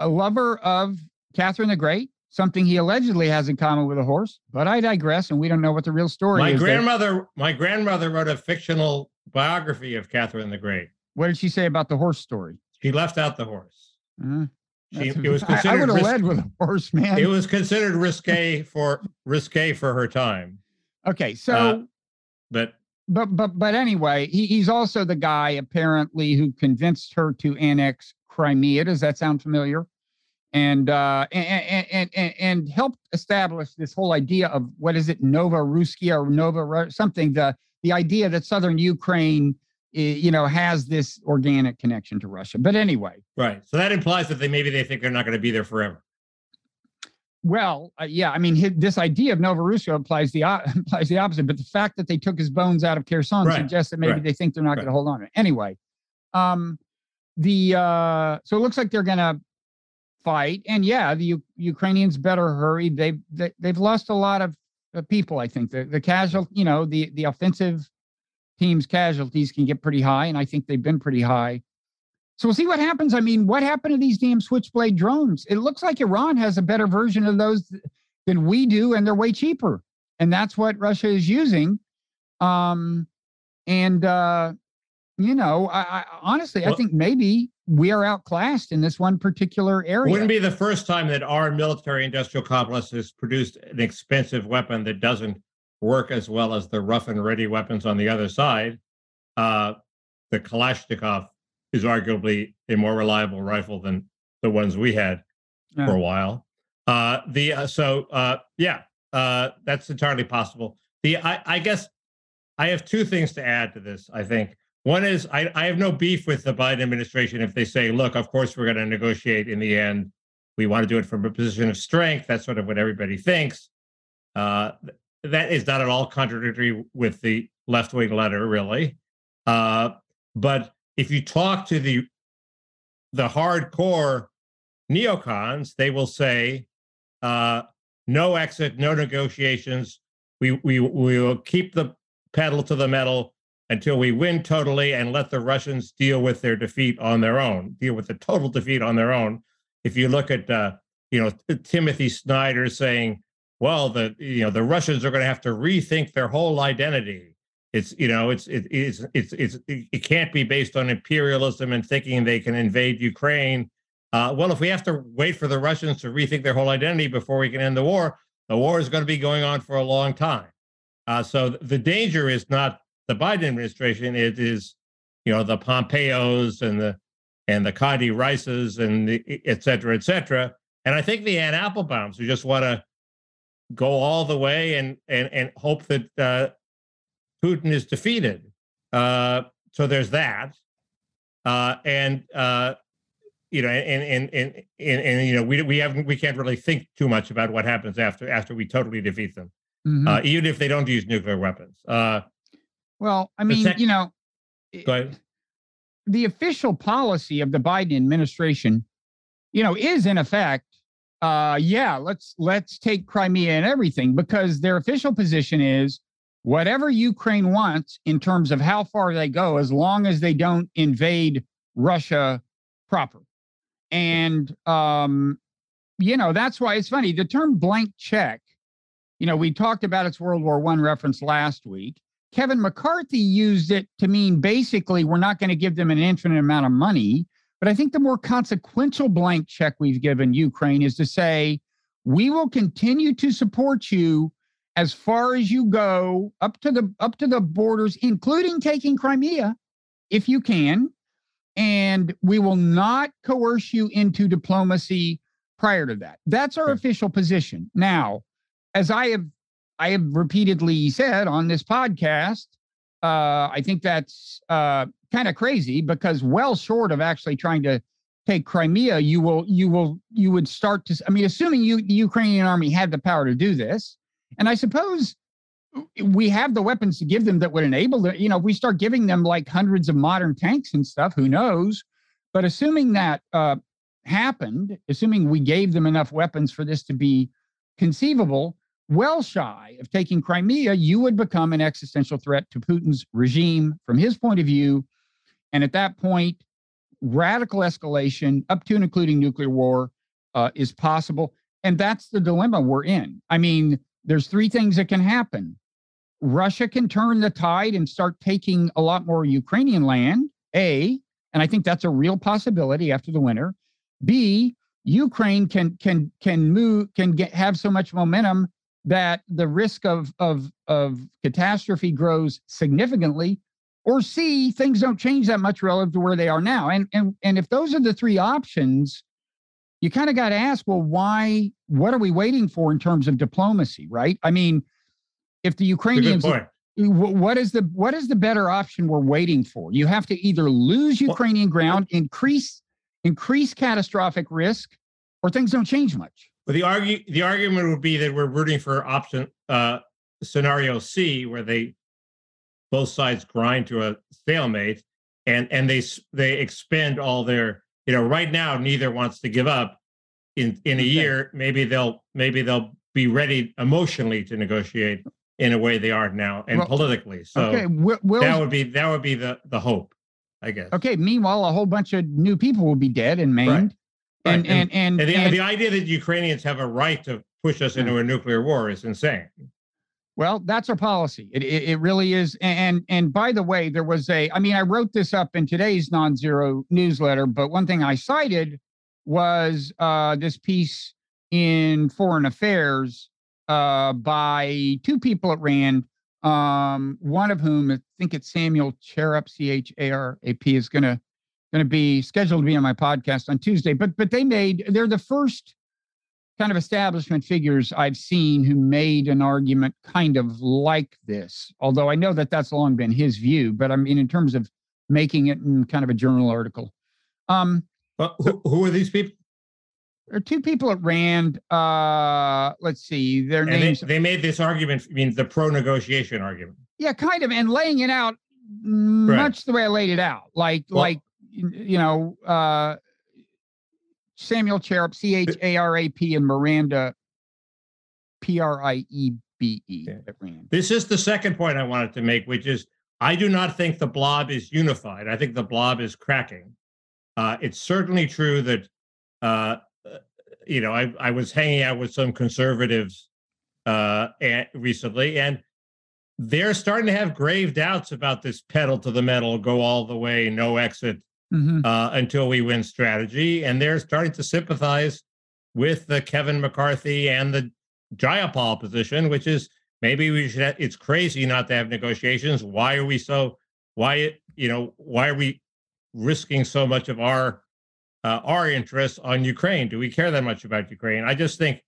a lover of Catherine the Great, something he allegedly has in common with a horse, but I digress, and we don't know what the real story my is. My grandmother, there. my grandmother wrote a fictional biography of Catherine the Great. What did she say about the horse story? She left out the horse. Uh, she, it was considered. I, I would have led with a horse, man. It was considered risque for risque for her time. Okay, so, uh, but but but but anyway, he, he's also the guy apparently who convinced her to annex Crimea. Does that sound familiar? And uh, and, and and and helped establish this whole idea of what is it, Nova Ruskia or Nova something. The the idea that southern Ukraine you know, has this organic connection to Russia. But anyway, right. So that implies that they maybe they think they're not going to be there forever. Well, uh, yeah, I mean, his, this idea of Novorossiya implies the implies the opposite. But the fact that they took his bones out of Kherson right. suggests that maybe right. they think they're not right. going to hold on to it. Anyway, um, the uh, so it looks like they're going to fight, and yeah, the U- Ukrainians better hurry. They've they, they've lost a lot of uh, people. I think the the casual, you know, the the offensive teams' casualties can get pretty high, and I think they've been pretty high. So we'll see what happens. I mean, what happened to these damn switchblade drones? It looks like Iran has a better version of those than we do, and they're way cheaper. And that's what Russia is using. Um, and uh, you know, I, I honestly, well, I think maybe we are outclassed in this one particular area. Wouldn't be the first time that our military industrial complex has produced an expensive weapon that doesn't work as well as the rough and ready weapons on the other side. Uh, the Kalashnikov is arguably a more reliable rifle than the ones we had Yeah. for a while. Uh, the uh, so uh, yeah, uh, that's entirely possible. The I, I guess I have two things to add to this. I think one is I, I have no beef with the Biden administration if they say, look, of course we're going to negotiate in the end. We want to do it from a position of strength. That's sort of what everybody thinks. Uh, that is not at all contradictory with the left wing letter, really. Uh, but if you talk to the the hardcore neocons, they will say, uh, no exit, no negotiations. We we we will keep the pedal to the metal until we win totally and let the Russians deal with their defeat on their own, deal with the total defeat on their own. If you look at uh, you know Timothy Snyder saying, well, the you know the Russians are going to have to rethink their whole identity. It's you know it's it, it's it's it's it can't be based on imperialism and thinking they can invade Ukraine. Uh, well, if we have to wait for the Russians to rethink their whole identity before we can end the war, the war is going to be going on for a long time. Uh, so the danger is not the Biden administration; it is, you know, the Pompeos and the and the Condi Rices and the et cetera, et cetera. And I think the Ann Applebaums who just want to go all the way and and and hope that uh, Putin is defeated. Uh, so there's that, uh, and uh, you know, and and and and, and you know, we we haven't we can't really think too much about what happens after after we totally defeat them, Mhm. uh, even if they don't use nuclear weapons. Uh, well, I mean, sec- you know, the official policy of the Biden administration, you know, is in effect, uh, yeah, let's let's take Crimea and everything because their official position is whatever Ukraine wants in terms of how far they go, as long as they don't invade Russia proper. And um, you know, that's why it's funny. The term blank check, you know, we talked about its World War One reference last week. Kevin McCarthy used it to mean basically we're not going to give them an infinite amount of money. But I think the more consequential blank check we've given Ukraine is to say, we will continue to support you as far as you go up to the up to the borders, including taking Crimea, if you can. And we will not coerce you into diplomacy prior to that. That's our Sure. official position. Now, as I have I have repeatedly said on this podcast, uh, I think that's uh, kind of crazy because well short of actually trying to take Crimea, you will you will you would start to. I mean, assuming you the Ukrainian army had the power to do this, and I suppose we have the weapons to give them that would enable them. You know, if we start giving them like hundreds of modern tanks and stuff, who knows? But assuming that uh, happened, assuming we gave them enough weapons for this to be conceivable, well shy of taking Crimea, you would become an existential threat to Putin's regime from his point of view. And at that point, radical escalation, up to and including nuclear war, uh, is possible. And that's the dilemma we're in. I mean, there's three things that can happen. Russia can turn the tide and start taking a lot more Ukrainian land, A, and I think that's a real possibility after the winter. B, Ukraine can can can move can get have so much momentum that the risk of of of catastrophe grows significantly. Or C, things don't change that much relative to where they are now. And and and if those are the three options, you kind of got to ask, well, why? What are we waiting for in terms of diplomacy, right? I mean, if the It's a good Ukrainians what is the what is the better option we're waiting for? You have to either lose Well- Ukrainian ground, increase increase catastrophic risk, or things don't change much. But the argue the argument would be that we're rooting for option uh, scenario C, where they both sides grind to a stalemate, and and they they expend all their you know right now neither wants to give up. In in a year, maybe they'll maybe they'll be ready emotionally to negotiate in a way they are now and Well, politically. So okay, that would be that would be the the hope, I guess. okay. Meanwhile, a whole bunch of new people will be dead and maimed, Right. and, and and And the, and- the idea that Ukrainians have a right to push us into a nuclear war is insane. Well, that's our policy. It, it, it really is. And and by the way, there was a. I mean, I wrote this up in today's Nonzero newsletter, but one thing I cited was uh, this piece in Foreign Affairs uh, by two people at Rand. Um, one of whom I think it's Samuel Charap, C H A R A P, is going to going to be scheduled to be on my podcast on Tuesday. But but they made they're the first kind of establishment figures I've seen who made an argument kind of like this. Although I know that that's long been his view, but I mean in terms of making it in kind of a journal article. Um, well, who, who are these people? There are two people at Rand. Uh, let's see, their and names. They, they, made this argument, I mean, the pro-negotiation argument. Yeah, kind of, and laying it out right. much the way I laid it out, like well, like you know, uh, Samuel Charap, C H A R A P, and Miranda, P R I E B E. This is the second point I wanted to make, which is I do not think the blob is unified. I think the blob is cracking. Uh, it's certainly true that, uh, you know, I, I was hanging out with some conservatives uh, recently, and they're starting to have grave doubts about this pedal to the metal, go all the way, no exit mm-hmm. uh, until we win strategy. And they're starting to sympathize with the Kevin McCarthy and the Jayapal position, which is maybe we should, have, it's crazy not to have negotiations. Why are we so, why, you know, why are we risking so much of our, uh, our interests on Ukraine? Do we care that much about Ukraine? I just think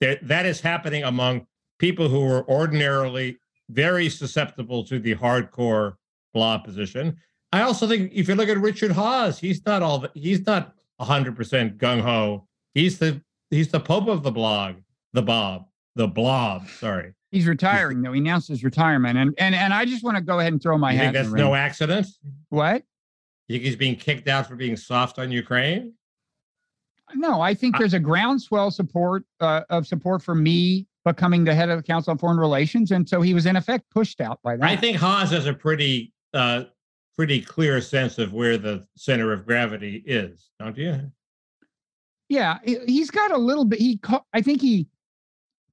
that that is happening among people who are ordinarily very susceptible to the hardcore law position. I also think if you look at Richard Haass, he's not all the, he's not 100% gung ho. He's the he's the pope of the blog, the Bob, the blob. Sorry. He's retiring though. He announced his retirement, and and and I just want to go ahead and throw my you hat. Think that's no accident. What? You think he's being kicked out for being soft on Ukraine? No, I think there's a groundswell support uh, of support for me becoming the head of the Council on Foreign Relations, and so he was in effect pushed out by that. I think Haass has a pretty uh, pretty clear sense of where the center of gravity is, don't you? Yeah, he's got a little bit. He, I think he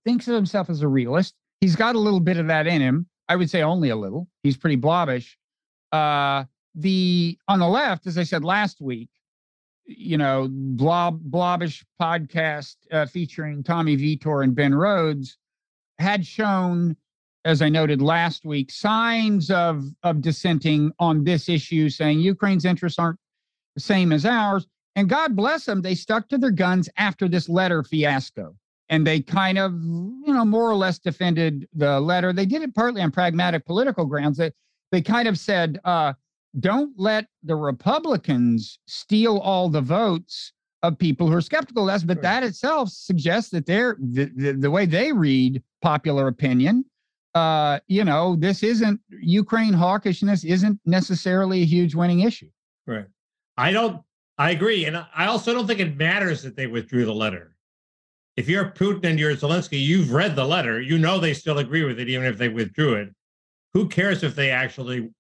thinks of himself as a realist. He's got a little bit of that in him. I would say only a little. He's pretty blobbish. Uh, the on the left, as I said last week, you know, blob blobbish podcast uh, featuring Tommy Vitor and Ben Rhodes had shown as I noted last week, signs of, of dissenting on this issue, saying Ukraine's interests aren't the same as ours. And God bless them, they stuck to their guns after this letter fiasco. And they kind of, you know, more or less defended the letter. They did it partly on pragmatic political grounds. That they kind of said, uh, don't let the Republicans steal all the votes of people who are skeptical of us. But that itself suggests that they're the, the, the way they read popular opinion uh, you know, this isn't Ukraine hawkishness isn't necessarily a huge winning issue. Right. I don't. I agree, and I also don't think it matters that they withdrew the letter. If you're Putin and you're Zelensky, you've read the letter. You know they still agree with it, even if they withdrew it. Who cares if they actually,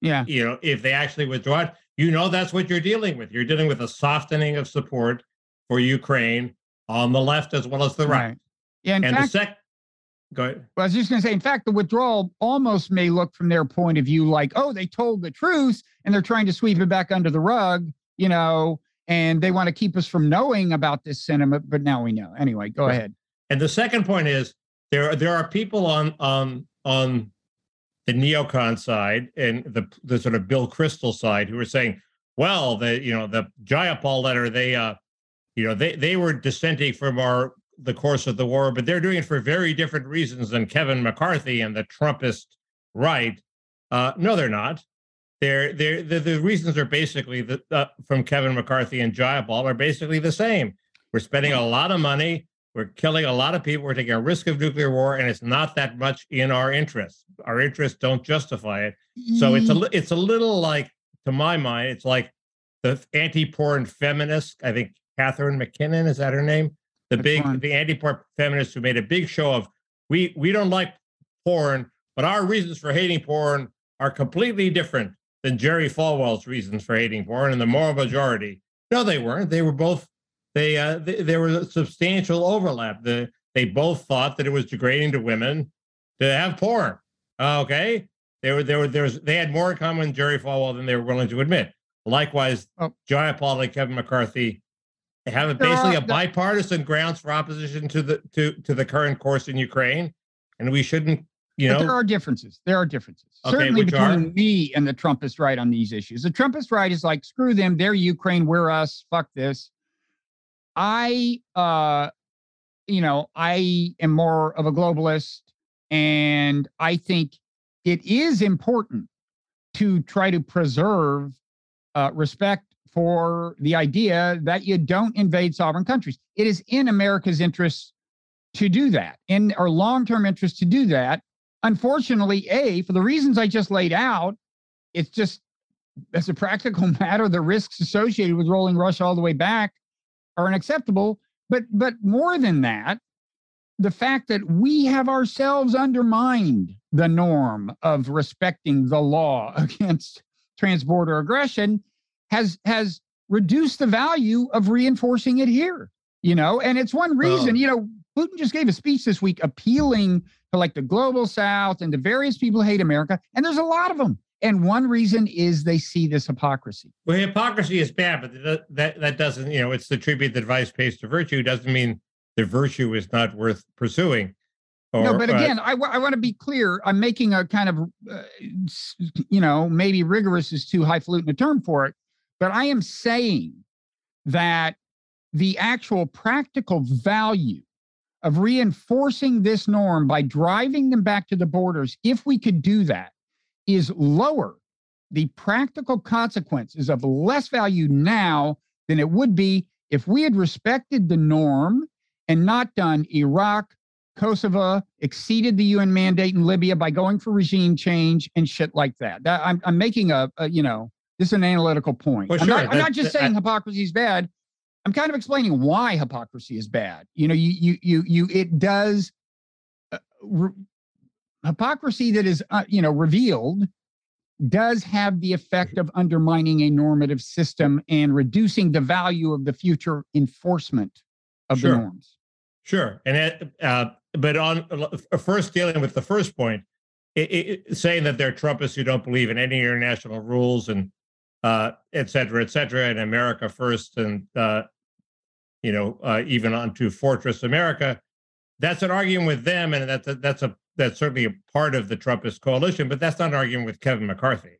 yeah, you know, if they actually withdraw it? You know that's what you're dealing with. You're dealing with a softening of support for Ukraine on the left as well as the right. right. Yeah, and fact, the sec Go ahead. Well, I was just going to say, in fact, the withdrawal almost may look from their point of view like, oh, they told the truth and they're trying to sweep it back under the rug, you know, and they want to keep us from knowing about this sentiment, but now we know. Anyway, go right. ahead. And the second point is there there are people on on on the neocon side and the the sort of Bill Kristol side who are saying, well, the you know the Jayapal letter, they uh, you know they they were dissenting from our the course of the war, but they're doing it for very different reasons than Kevin McCarthy and the Trumpist right. Uh, no, they're not. They're, they're, the, the reasons are basically the, uh, from Kevin McCarthy and Jayapal are basically the same. We're spending a lot of money. We're killing a lot of people. We're taking a risk of nuclear war, and it's not that much in our interests. Our interests don't justify it. So it's a it's a little like, to my mind, it's like the anti-porn feminist. I think Catharine MacKinnon is that her name? The big porn. the anti-porn feminists who made a big show of we we don't like porn, but our reasons for hating porn are completely different than Jerry Falwell's reasons for hating porn and the moral majority. No, they weren't. They were both they uh they, there was a substantial overlap. The they both thought that it was degrading to women to have porn. okay. They were there were there was they had more in common with Jerry Falwell than they were willing to admit. Likewise, oh. Jayapal and Kevin McCarthy have basically a bipartisan grounds for opposition to the to to the current course in Ukraine, and we shouldn't you but know, there are differences. There are differences. Okay, Certainly which between are? me and the Trumpist right on these issues. The Trumpist right is like, screw them, they're Ukraine, we're us, fuck this. I uh you know, I am more of a globalist and I think it is important to try to preserve uh, respect for the idea that you don't invade sovereign countries. It is in America's interest to do that, in our long term interest to do that. Unfortunately, A, for the reasons I just laid out, it's just as a practical matter, the risks associated with rolling Russia all the way back are unacceptable. But but more than that, the fact that we have ourselves undermined the norm of respecting the law against transborder aggression has has reduced the value of reinforcing it here you know and it's one reason Oh. you know putin just gave a speech this week appealing to like the global south and the various people who hate america and there's a lot of them and one reason is they see this hypocrisy well, hypocrisy is bad, but that, that that doesn't, you know, it's the tribute that vice pays to virtue. Doesn't mean the virtue is not worth pursuing. no Or, but uh, again I want to be clear i'm making a kind of uh, you know maybe rigorous is too highfalutin a term for it but i am saying that the actual practical value of reinforcing this norm by driving them back to the borders, if we could do that, is lower. The practical consequences of less value now than it would be if we had respected the norm and not done Iraq, Kosovo, exceeded the UN mandate in Libya by going for regime change and shit like that. I'm, I'm making a, a, you know, this is an analytical point. Well, I'm, sure, not, I'm not just saying hypocrisy is bad. I'm kind of explaining why hypocrisy is bad. You know, you you you you it does uh, re- hypocrisy that is uh, you know revealed does have the effect of undermining a normative system and reducing the value of the future enforcement of Sure. the norms. Sure, and it, uh, but on uh, first dealing with the first point, it, it, saying that they're Trumpists who don't believe in any international rules and uh, et cetera, et cetera, and America first, and uh, you know, uh, even onto Fortress America. That's an argument with them, and that's a, that's a that's certainly a part of the Trumpist coalition. But that's not an argument with Kevin McCarthy.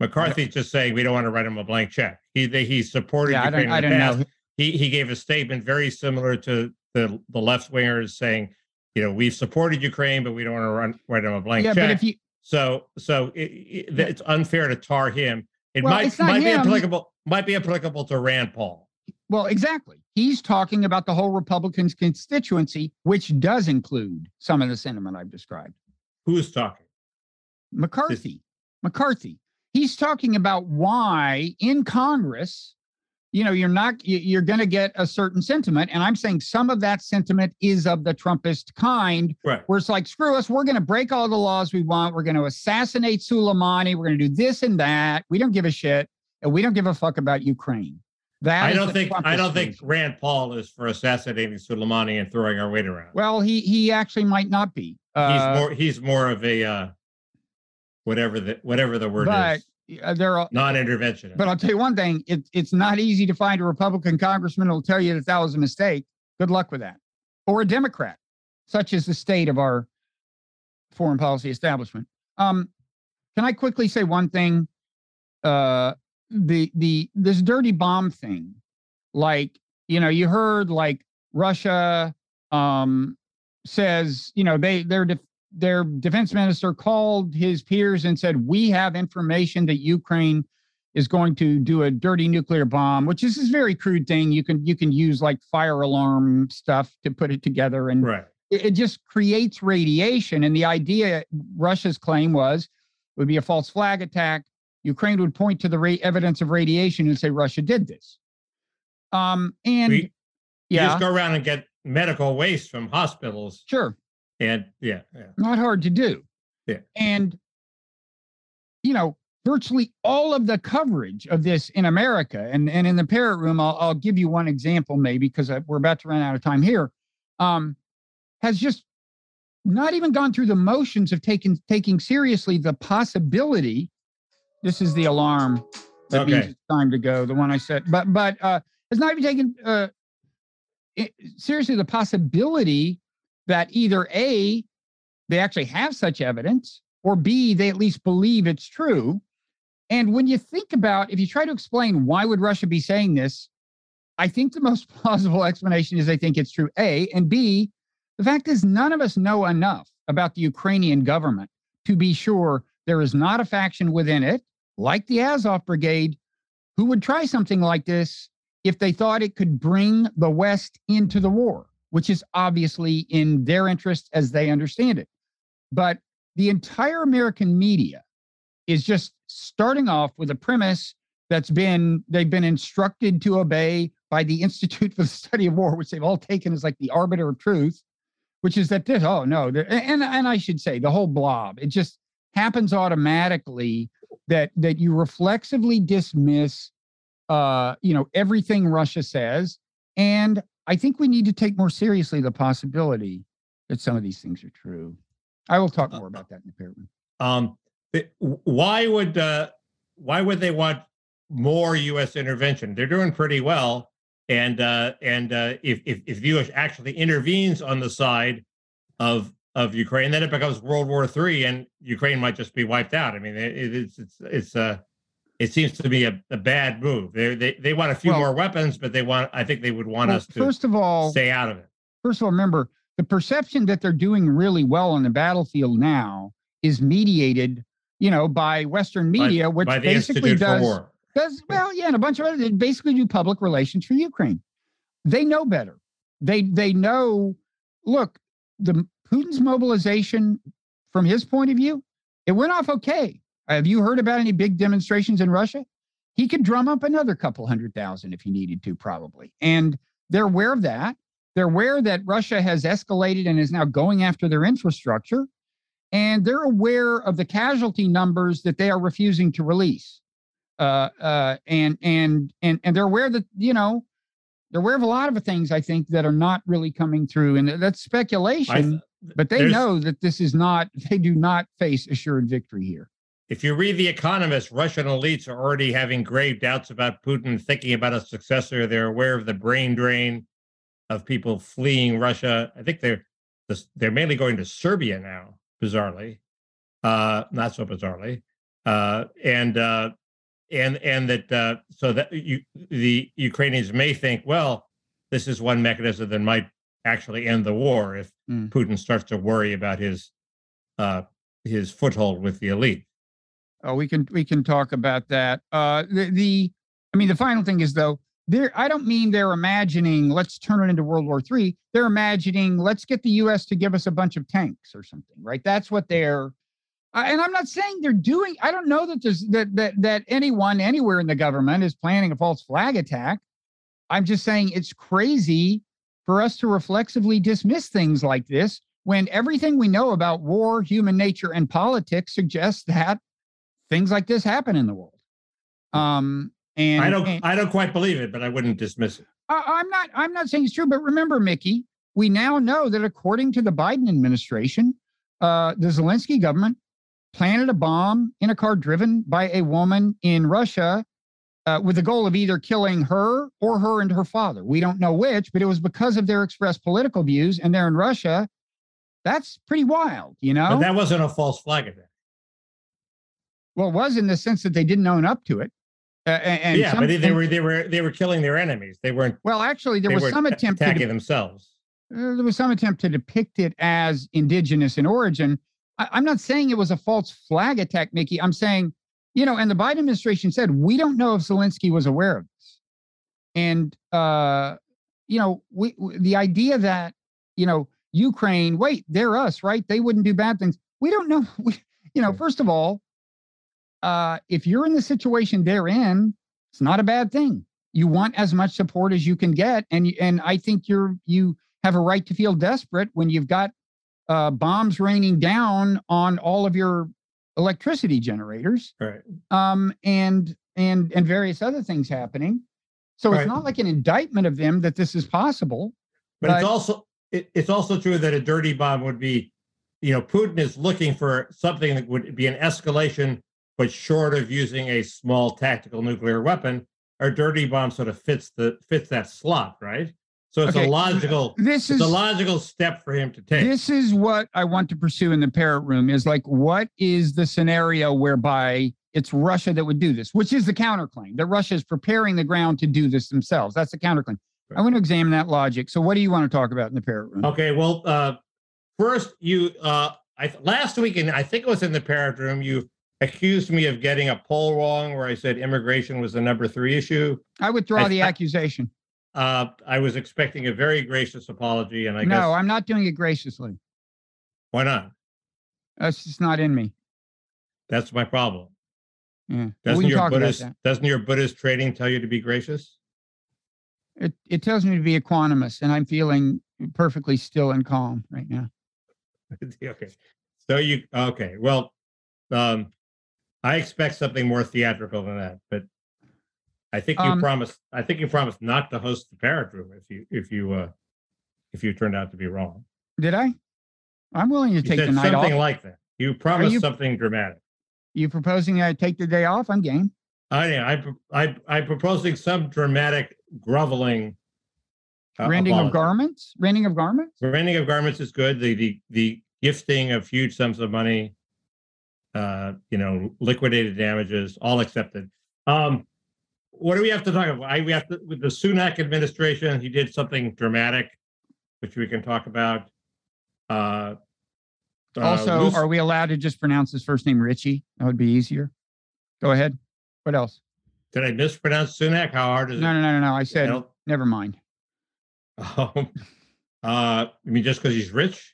McCarthy's just saying we don't want to write him a blank check. He they, he supported Yeah, I Ukraine don't, I in the don't past know. he he gave a statement very similar to the the left wingers saying, you know, we've supported Ukraine, but we don't want to run write him a blank Yeah, check. but if you so so it, it, it's unfair to tar him. It Well, might might be applicable might be applicable to Rand Paul. well, exactly. He's talking about the whole Republicans constituency, which does include some of the sentiment I've described. Who's talking? McCarthy. McCarthy. He's talking about why in Congress, you know, you're not you- you're going to get a certain sentiment, and I'm saying some of that sentiment is of the Trumpist kind, Right. where it's like, screw us, we're going to break all the laws we want, we're going to assassinate Soleimani, we're going to do this and that. We don't give a shit, and we don't give a fuck about Ukraine. That I don't think I don't think. Rand Paul is for assassinating Soleimani and throwing our weight around. Well, he he actually might not be. Uh, he's more he's more of a uh, whatever the whatever the word but is there are non-intervention. But I'll tell you one thing: it, it's not easy to find a Republican congressman who'll tell you that that was a mistake. Good luck with that, or a Democrat, such is the state of our foreign policy establishment. Um, can I quickly say one thing? Uh, the the this dirty bomb thing, like you know, you heard like Russia um, says, you know, they their def- their defense minister called his peers and said, "We have information that Ukraine is going to do a dirty nuclear bomb," which is this very crude thing. You can you can use like fire alarm stuff to put it together, and right. it, it just creates radiation. And the idea, Russia's claim was, would be a false flag attack. Ukraine would point to the ra- evidence of radiation and say Russia did this. Um, and We- yeah, just go around and get medical waste from hospitals sure. And yeah, yeah. not hard to do. Yeah. And, you know, virtually all of the coverage of this in America and, and in the parrot room, I'll, I'll give you one example maybe because we're about to run out of time here, um, has just not even gone through the motions of taking taking seriously the possibility. This is the alarm that means Okay. it's time to go. The one I said, but but uh, has not even taken uh, it, seriously the possibility that either a they actually have such evidence, or B, they at least believe it's true. And when you think about, if you try to explain why would Russia be saying this, I think the most plausible explanation is they think it's true. A and B, the fact is none of us know enough about the Ukrainian government to be sure there is not a faction within it, like the Azov Brigade, who would try something like this if they thought it could bring the West into the war, which is obviously in their interest as they understand it. But the entire American media is just starting off with a premise that's been they've been instructed to obey by the Institute for the Study of War, which they've all taken as like the arbiter of truth, which is that this oh no, and and I should say the whole blob it just happens automatically that that you reflexively dismiss uh you know everything Russia says, and I think we need to take more seriously the possibility that some of these things are true. I will talk uh, more about that in the parrot room. Um, why would uh, why would they want more U.S. intervention? They're doing pretty well, and uh, and uh, if if if the U.S. actually intervenes on the side of of Ukraine, then it becomes World War Three, and Ukraine might just be wiped out. I mean, it, it's it's it's uh it seems to be a, a bad move. They they they want a few well, more weapons, but they want I think they would want well, us to first of all stay out of it. First of all, remember the perception that they're doing really well on the battlefield now is mediated, you know, by Western media, by, which by basically does does well, yeah, and a bunch of other They basically do public relations for Ukraine. They know better. They they know. Look, the Putin's mobilization, from his point of view, it went off okay. Have you heard about any big demonstrations in Russia? He could drum up another couple hundred thousand if he needed to, probably. And they're aware of that. They're aware that Russia has escalated and is now going after their infrastructure. And they're aware of the casualty numbers that they are refusing to release. Uh, uh, and and and and they're aware that you know they're aware of a lot of things I think that are not really coming through, and that's speculation. But they know that this is not. They do not face assured victory here. If you read The Economist, Russian elites are already having grave doubts about Putin, thinking about a successor. They're aware of the brain drain of people fleeing Russia. I think they're they're mainly going to Serbia now, bizarrely, uh, not so bizarrely, uh, and uh, and and that uh, so that you, the Ukrainians may think, well, this is one mechanism that might actually end the war if mm. Putin starts to worry about his uh, his foothold with the elite. Oh, we can we can talk about that. Uh, the, the I mean, the final thing is though they're I don't mean they're imagining let's turn it into World War III. They're imagining let's get the US to give us a bunch of tanks or something, right? That's what they're and I'm not saying they're doing I don't know that there's that that that anyone anywhere in the government is planning a false flag attack. I'm just saying it's crazy for us to reflexively dismiss things like this when everything we know about war, human nature, and politics suggests that things like this happen in the world. Um, and I don't, and, I don't quite believe it, but I wouldn't dismiss it. I, am not, I'm not saying it's true. But remember, Mickey, we now know that according to the Biden administration, uh, the Zelensky government planted a bomb in a car driven by a woman in Russia uh, with the goal of either killing her or her and her father. We don't know which, but it was because of their expressed political views, and they're in Russia. That's pretty wild, you know. But that wasn't a false flag attack. Well, it was in the sense that they didn't own up to it. Uh, and yeah, some, but they, they, were they were they were killing their enemies. They weren't. Well, actually, there was some attempt attacking to, themselves. Uh, there was some attempt to depict it as indigenous in origin. I, I'm not saying it was a false flag attack, Mickey. I'm saying, you know, and the Biden administration said we don't know if Zelensky was aware of this, and uh, you know, we, we the idea that you know Ukraine, wait, they're us, right? They wouldn't do bad things. We don't know. We, you know, first of all, uh, if you're in the situation they're in, it's not a bad thing. You want as much support as you can get, and and I think you're you have a right to feel desperate when you've got uh, bombs raining down on all of your electricity generators, right? Um, and and and various other things happening. So right. it's not like an indictment of them that this is possible. But, but it's also it, it's also true that a dirty bomb would be, you know, Putin is looking for something that would be an escalation but short of using a small tactical nuclear weapon, our dirty bomb sort of fits the fits that slot, right? So it's Okay. a logical This is a logical step for him to take. this is what I want to pursue in the parrot room is like, what is the scenario whereby it's Russia that would do this, which is the counterclaim that Russia is preparing the ground to do this themselves. That's the counterclaim. I want to examine that logic. So, what do you want to talk about in the parrot room? Okay, well, uh, first you uh, I last week, and I think it was in the parrot room, you accused me of getting a poll wrong, where I said immigration was the number three issue. I withdraw I- the accusation. Uh, I was expecting a very gracious apology, and I no, I'm not doing it graciously. why not? That's just not in me. That's my problem. Yeah. Doesn't your Buddhist doesn't your Buddhist training tell you to be gracious? It, it tells me to be equanimous, and I'm feeling perfectly still and calm right now. okay. So you okay? Well, um, I expect something more theatrical than that, but I think you Um, promised. I think you promised not to host the parrot room if you if you uh if you turned out to be wrong. Did I? I'm willing to You take the night something off. Something like that. You promised you- something dramatic. you proposing I take the day off? I'm game. I I I I'm proposing some dramatic groveling. uh, Rending of garments? Rending of garments? The renting of garments is good. The the the gifting of huge sums of money, uh, you know, liquidated damages, all accepted. Um, what do we have to talk about? I, we have to with the Sunak administration. He did something dramatic, which we can talk about. Uh, uh, also, Luc- are we allowed to just pronounce his first name Richie? That would be easier. Go ahead. What else? did I mispronounce Sunak? How hard is No, it? no, no, no, no. I said, never mind. Um, uh, I mean, just because he's rich?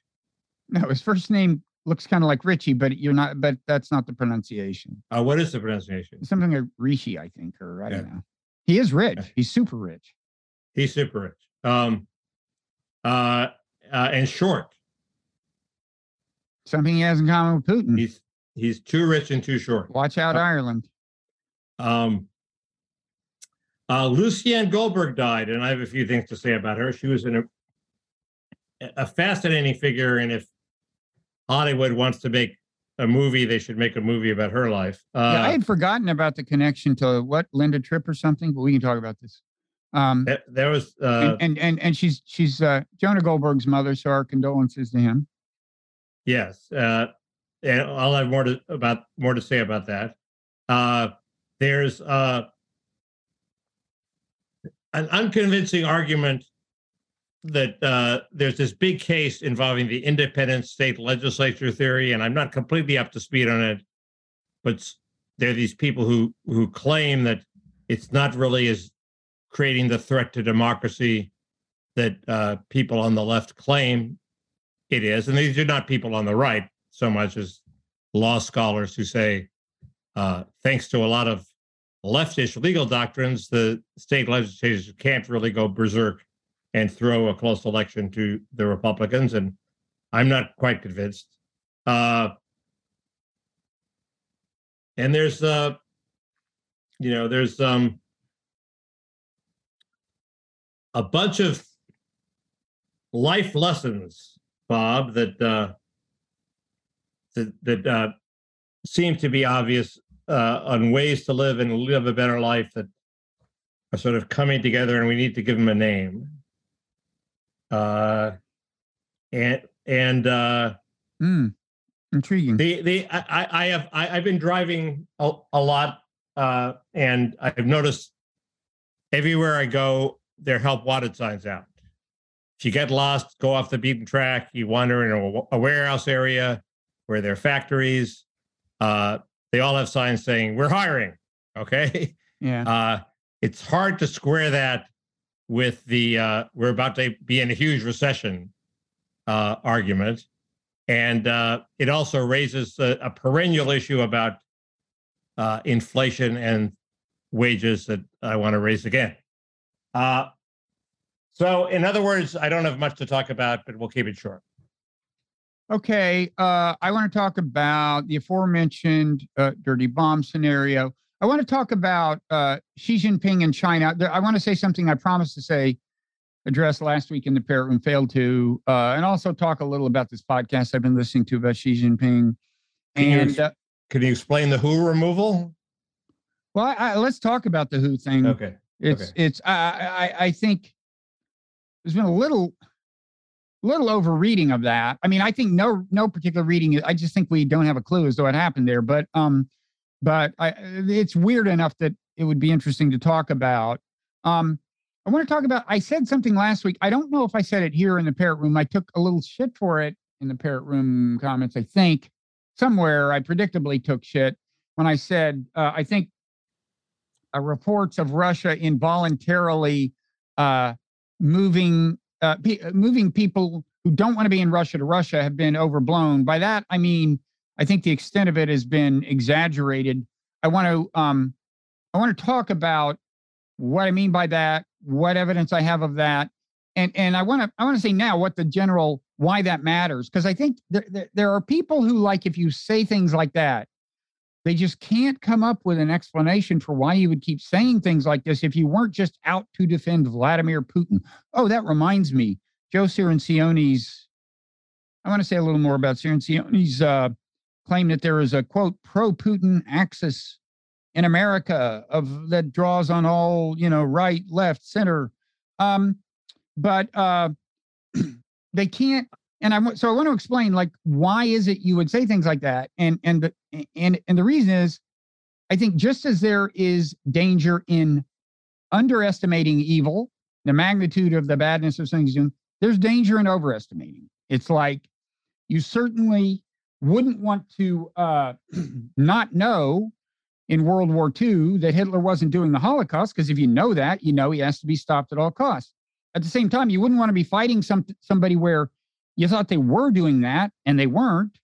No, his first name looks kind of like Richie, but you're not, but that's not the pronunciation. Uh, what is the pronunciation? Something like Rishi, I think, or I don't know. He is rich. Yeah. He's super rich. He's super rich. Um, uh, uh, and short. Something he has in common with Putin. He's he's too rich and too short. Watch out, Uh, Ireland. Um, uh, Lucianne Goldberg died, and I have a few things to say about her. She was in a a fascinating figure, and if Hollywood wants to make a movie, they should make a movie about her life. Uh, yeah, I had forgotten about the connection to what Linda Tripp or something, but we can talk about this. Um, th- there was uh, and, and and and she's she's uh, Jonah Goldberg's mother, so our condolences to him. Yes, uh, and I'll have more to about more to say about that. Uh, there's uh, an unconvincing argument that uh, there's this big case involving the independent state legislature theory, and I'm not completely up to speed on it, but there are these people who who claim that it's not really as creating the threat to democracy that uh, people on the left claim it is. And these are not people on the right so much as law scholars who say, uh, thanks to a lot of leftish legal doctrines, the state legislatures can't really go berserk and throw a close election to the Republicans. And I'm not quite convinced. Uh, and there's, uh, you know, there's um, a bunch of life lessons Bob, that uh, that that uh, seem to be obvious uh, on ways to live and live a better life that are sort of coming together, and we need to give them a name. Uh, and and uh, Hmm. Intriguing. the the I, I have I, I've been driving a, a lot, uh, and I've noticed everywhere I go, there help wanted signs out. If you get lost, go off the beaten track. You wander in a, a warehouse area where there are factories. Uh, they all have signs saying "We're hiring." Okay, yeah. uh, it's hard to square that with the uh, "We're about to be in a huge recession" uh, argument, and uh, it also raises a, a perennial issue about uh, inflation and wages that I want to raise again. Uh, so, in other words, I don't have much to talk about, but we'll keep it short. Okay, uh, I want to talk about the aforementioned dirty bomb scenario. I want to talk about uh, Xi Jinping and China. I want to say something I promised to say, address last week in the parrot room, failed to, uh, and also talk a little about this podcast I've been listening to about Xi Jinping. Can And ex- uh, Can you explain the Hu removal? well, I, I, let's talk about the Hu thing. Okay. It's Okay. it's I, I I think there's been a little little overreading of that. I mean, I think no no particular reading. I just think we don't have a clue as to what happened there. But um, but I, it's weird enough that it would be interesting to talk about. Um, I want to talk about. I said something last week. I don't know if I said it here in the parrot room. I took a little shit for it in the parrot room comments. I think somewhere I predictably took shit when I said uh, I think uh, reports of Russia involuntarily uh, moving uh, moving people who don't want to be in Russia to Russia have been overblown. By that I mean I think the extent of it has been exaggerated. I want to um, I want to talk about what I mean by that, what evidence I have of that, and and I want to I want to say now what the general why that matters because I think there, there, there are people who like if you say things like that, they just can't come up with an explanation for why you would keep saying things like this if you weren't just out to defend Vladimir Putin. Oh, that reminds me, Joe Cirincione's. I want to say a little more about Cirincione's uh, claim that there is a quote pro-Putin axis in America of that draws on all you know right, left, center. Um, but uh, they can't. And I so I want to explain like why is it you would say things like that, and and the and and the reason is, I think just as there is danger in underestimating evil, the magnitude of the badness of things doing, there's danger in overestimating. It's like you certainly wouldn't want to uh, not know in World War II that Hitler wasn't doing the Holocaust, because if you know that, you know he has to be stopped at all costs. At the same time, you wouldn't want to be fighting some somebody where you thought they were doing that and they weren't,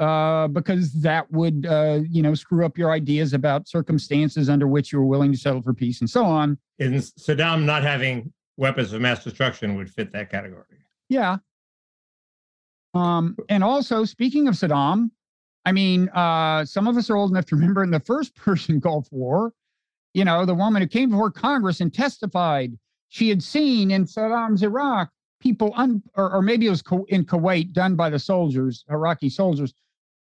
uh, because that would uh, you know screw up your ideas about circumstances under which you were willing to settle for peace and so on. And Saddam not having weapons of mass destruction would fit that category. Yeah, um, and also, speaking of Saddam, I mean, uh, some of us are old enough to remember in the first Persian Gulf War, you know, the woman who came before Congress and testified she had seen in Saddam's Iraq people, un, or, or maybe it was in Kuwait, done by the soldiers, Iraqi soldiers,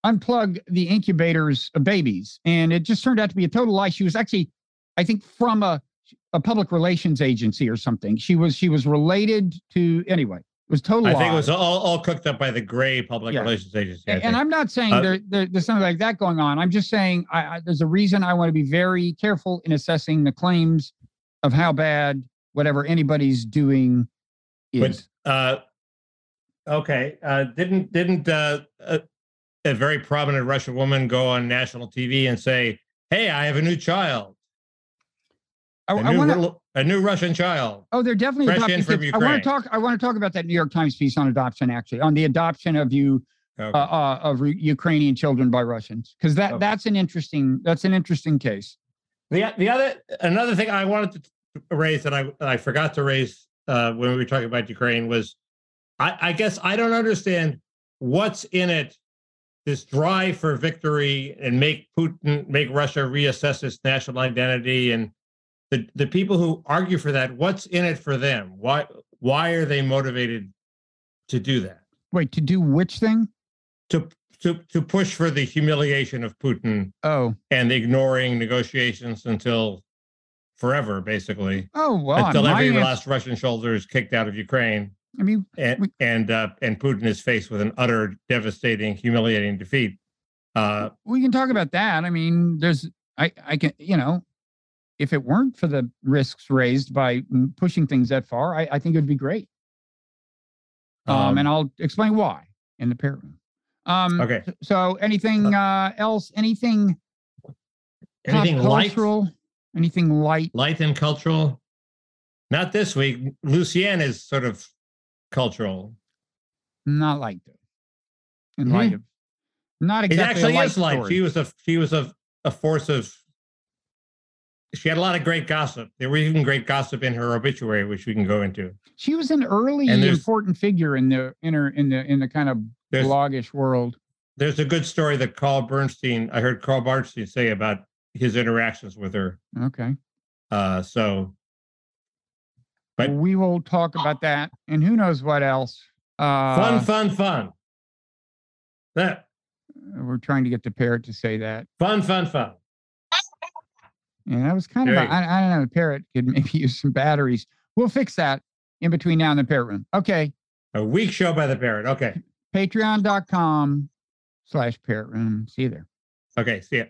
unplug the incubators of babies. And it just turned out to be a total lie. She was actually, I think, from a, a public relations agency or something. She was she was related to anyway was total. I think it was all, all cooked up by the gray public yeah. relations agency. And, I'm not saying uh, there, there, there's something like that going on. I'm just saying I, I, there's a reason I want to be very careful in assessing the claims of how bad whatever anybody's doing is. But, uh, okay, uh, didn't didn't uh, a, a very prominent Russian woman go on national TV and say, "Hey, I have a new child." I, I want to a new Russian child. Oh, they're definitely fresh adopting in from kids. Ukraine. I want to talk. I want to talk about that New York Times piece on adoption, actually, on the adoption of you okay. uh, uh, of re- Ukrainian children by Russians, because that okay. that's an interesting that's an interesting case. The the other another thing I wanted to raise that I I forgot to raise uh, when we were talking about Ukraine was, I, I guess I don't understand what's in it this drive for victory and make Putin, make Russia reassess its national identity and the the people who argue for that, what's in it for them? Why why are they motivated to do that? Wait, to do which thing? To to to push for the humiliation of Putin. Oh, and ignoring negotiations until forever, basically. Oh well, until every last Russian soldier is kicked out of Ukraine. I mean, and we, and uh, and Putin is faced with an utter, devastating, humiliating defeat. Uh, we can talk about that. I mean, there's I I can you know if it weren't for the risks raised by pushing things that far, I, I think it would be great. Um, um, and I'll explain why in the parrot room. Um, okay. So anything uh, uh else? Anything? Anything cultural? Light? Anything light? Light and cultural? Not this week. Lucianne is sort of cultural. Not light though. In mm-hmm. light of not exactly. It actually is light. She was a she was a, a force of she had a lot of great gossip. There was even great gossip in her obituary, which we can go into. She was an early and important figure in the in her in the in the kind of blogish world. There's a good story that Carl Bernstein. I heard Carl Bernstein say about his interactions with her. Okay. Uh, so, but we will talk about that, and who knows what else. Uh, fun, fun, fun. That we're trying to get the parrot to say that. Fun, fun, fun. Yeah, that was kind of, a, I, I don't know, the parrot could maybe use some batteries. We'll fix that in between now and the parrot room. Okay. A week show by the parrot. Okay. Patreon.com slash parrot room. See you there. Okay. See ya.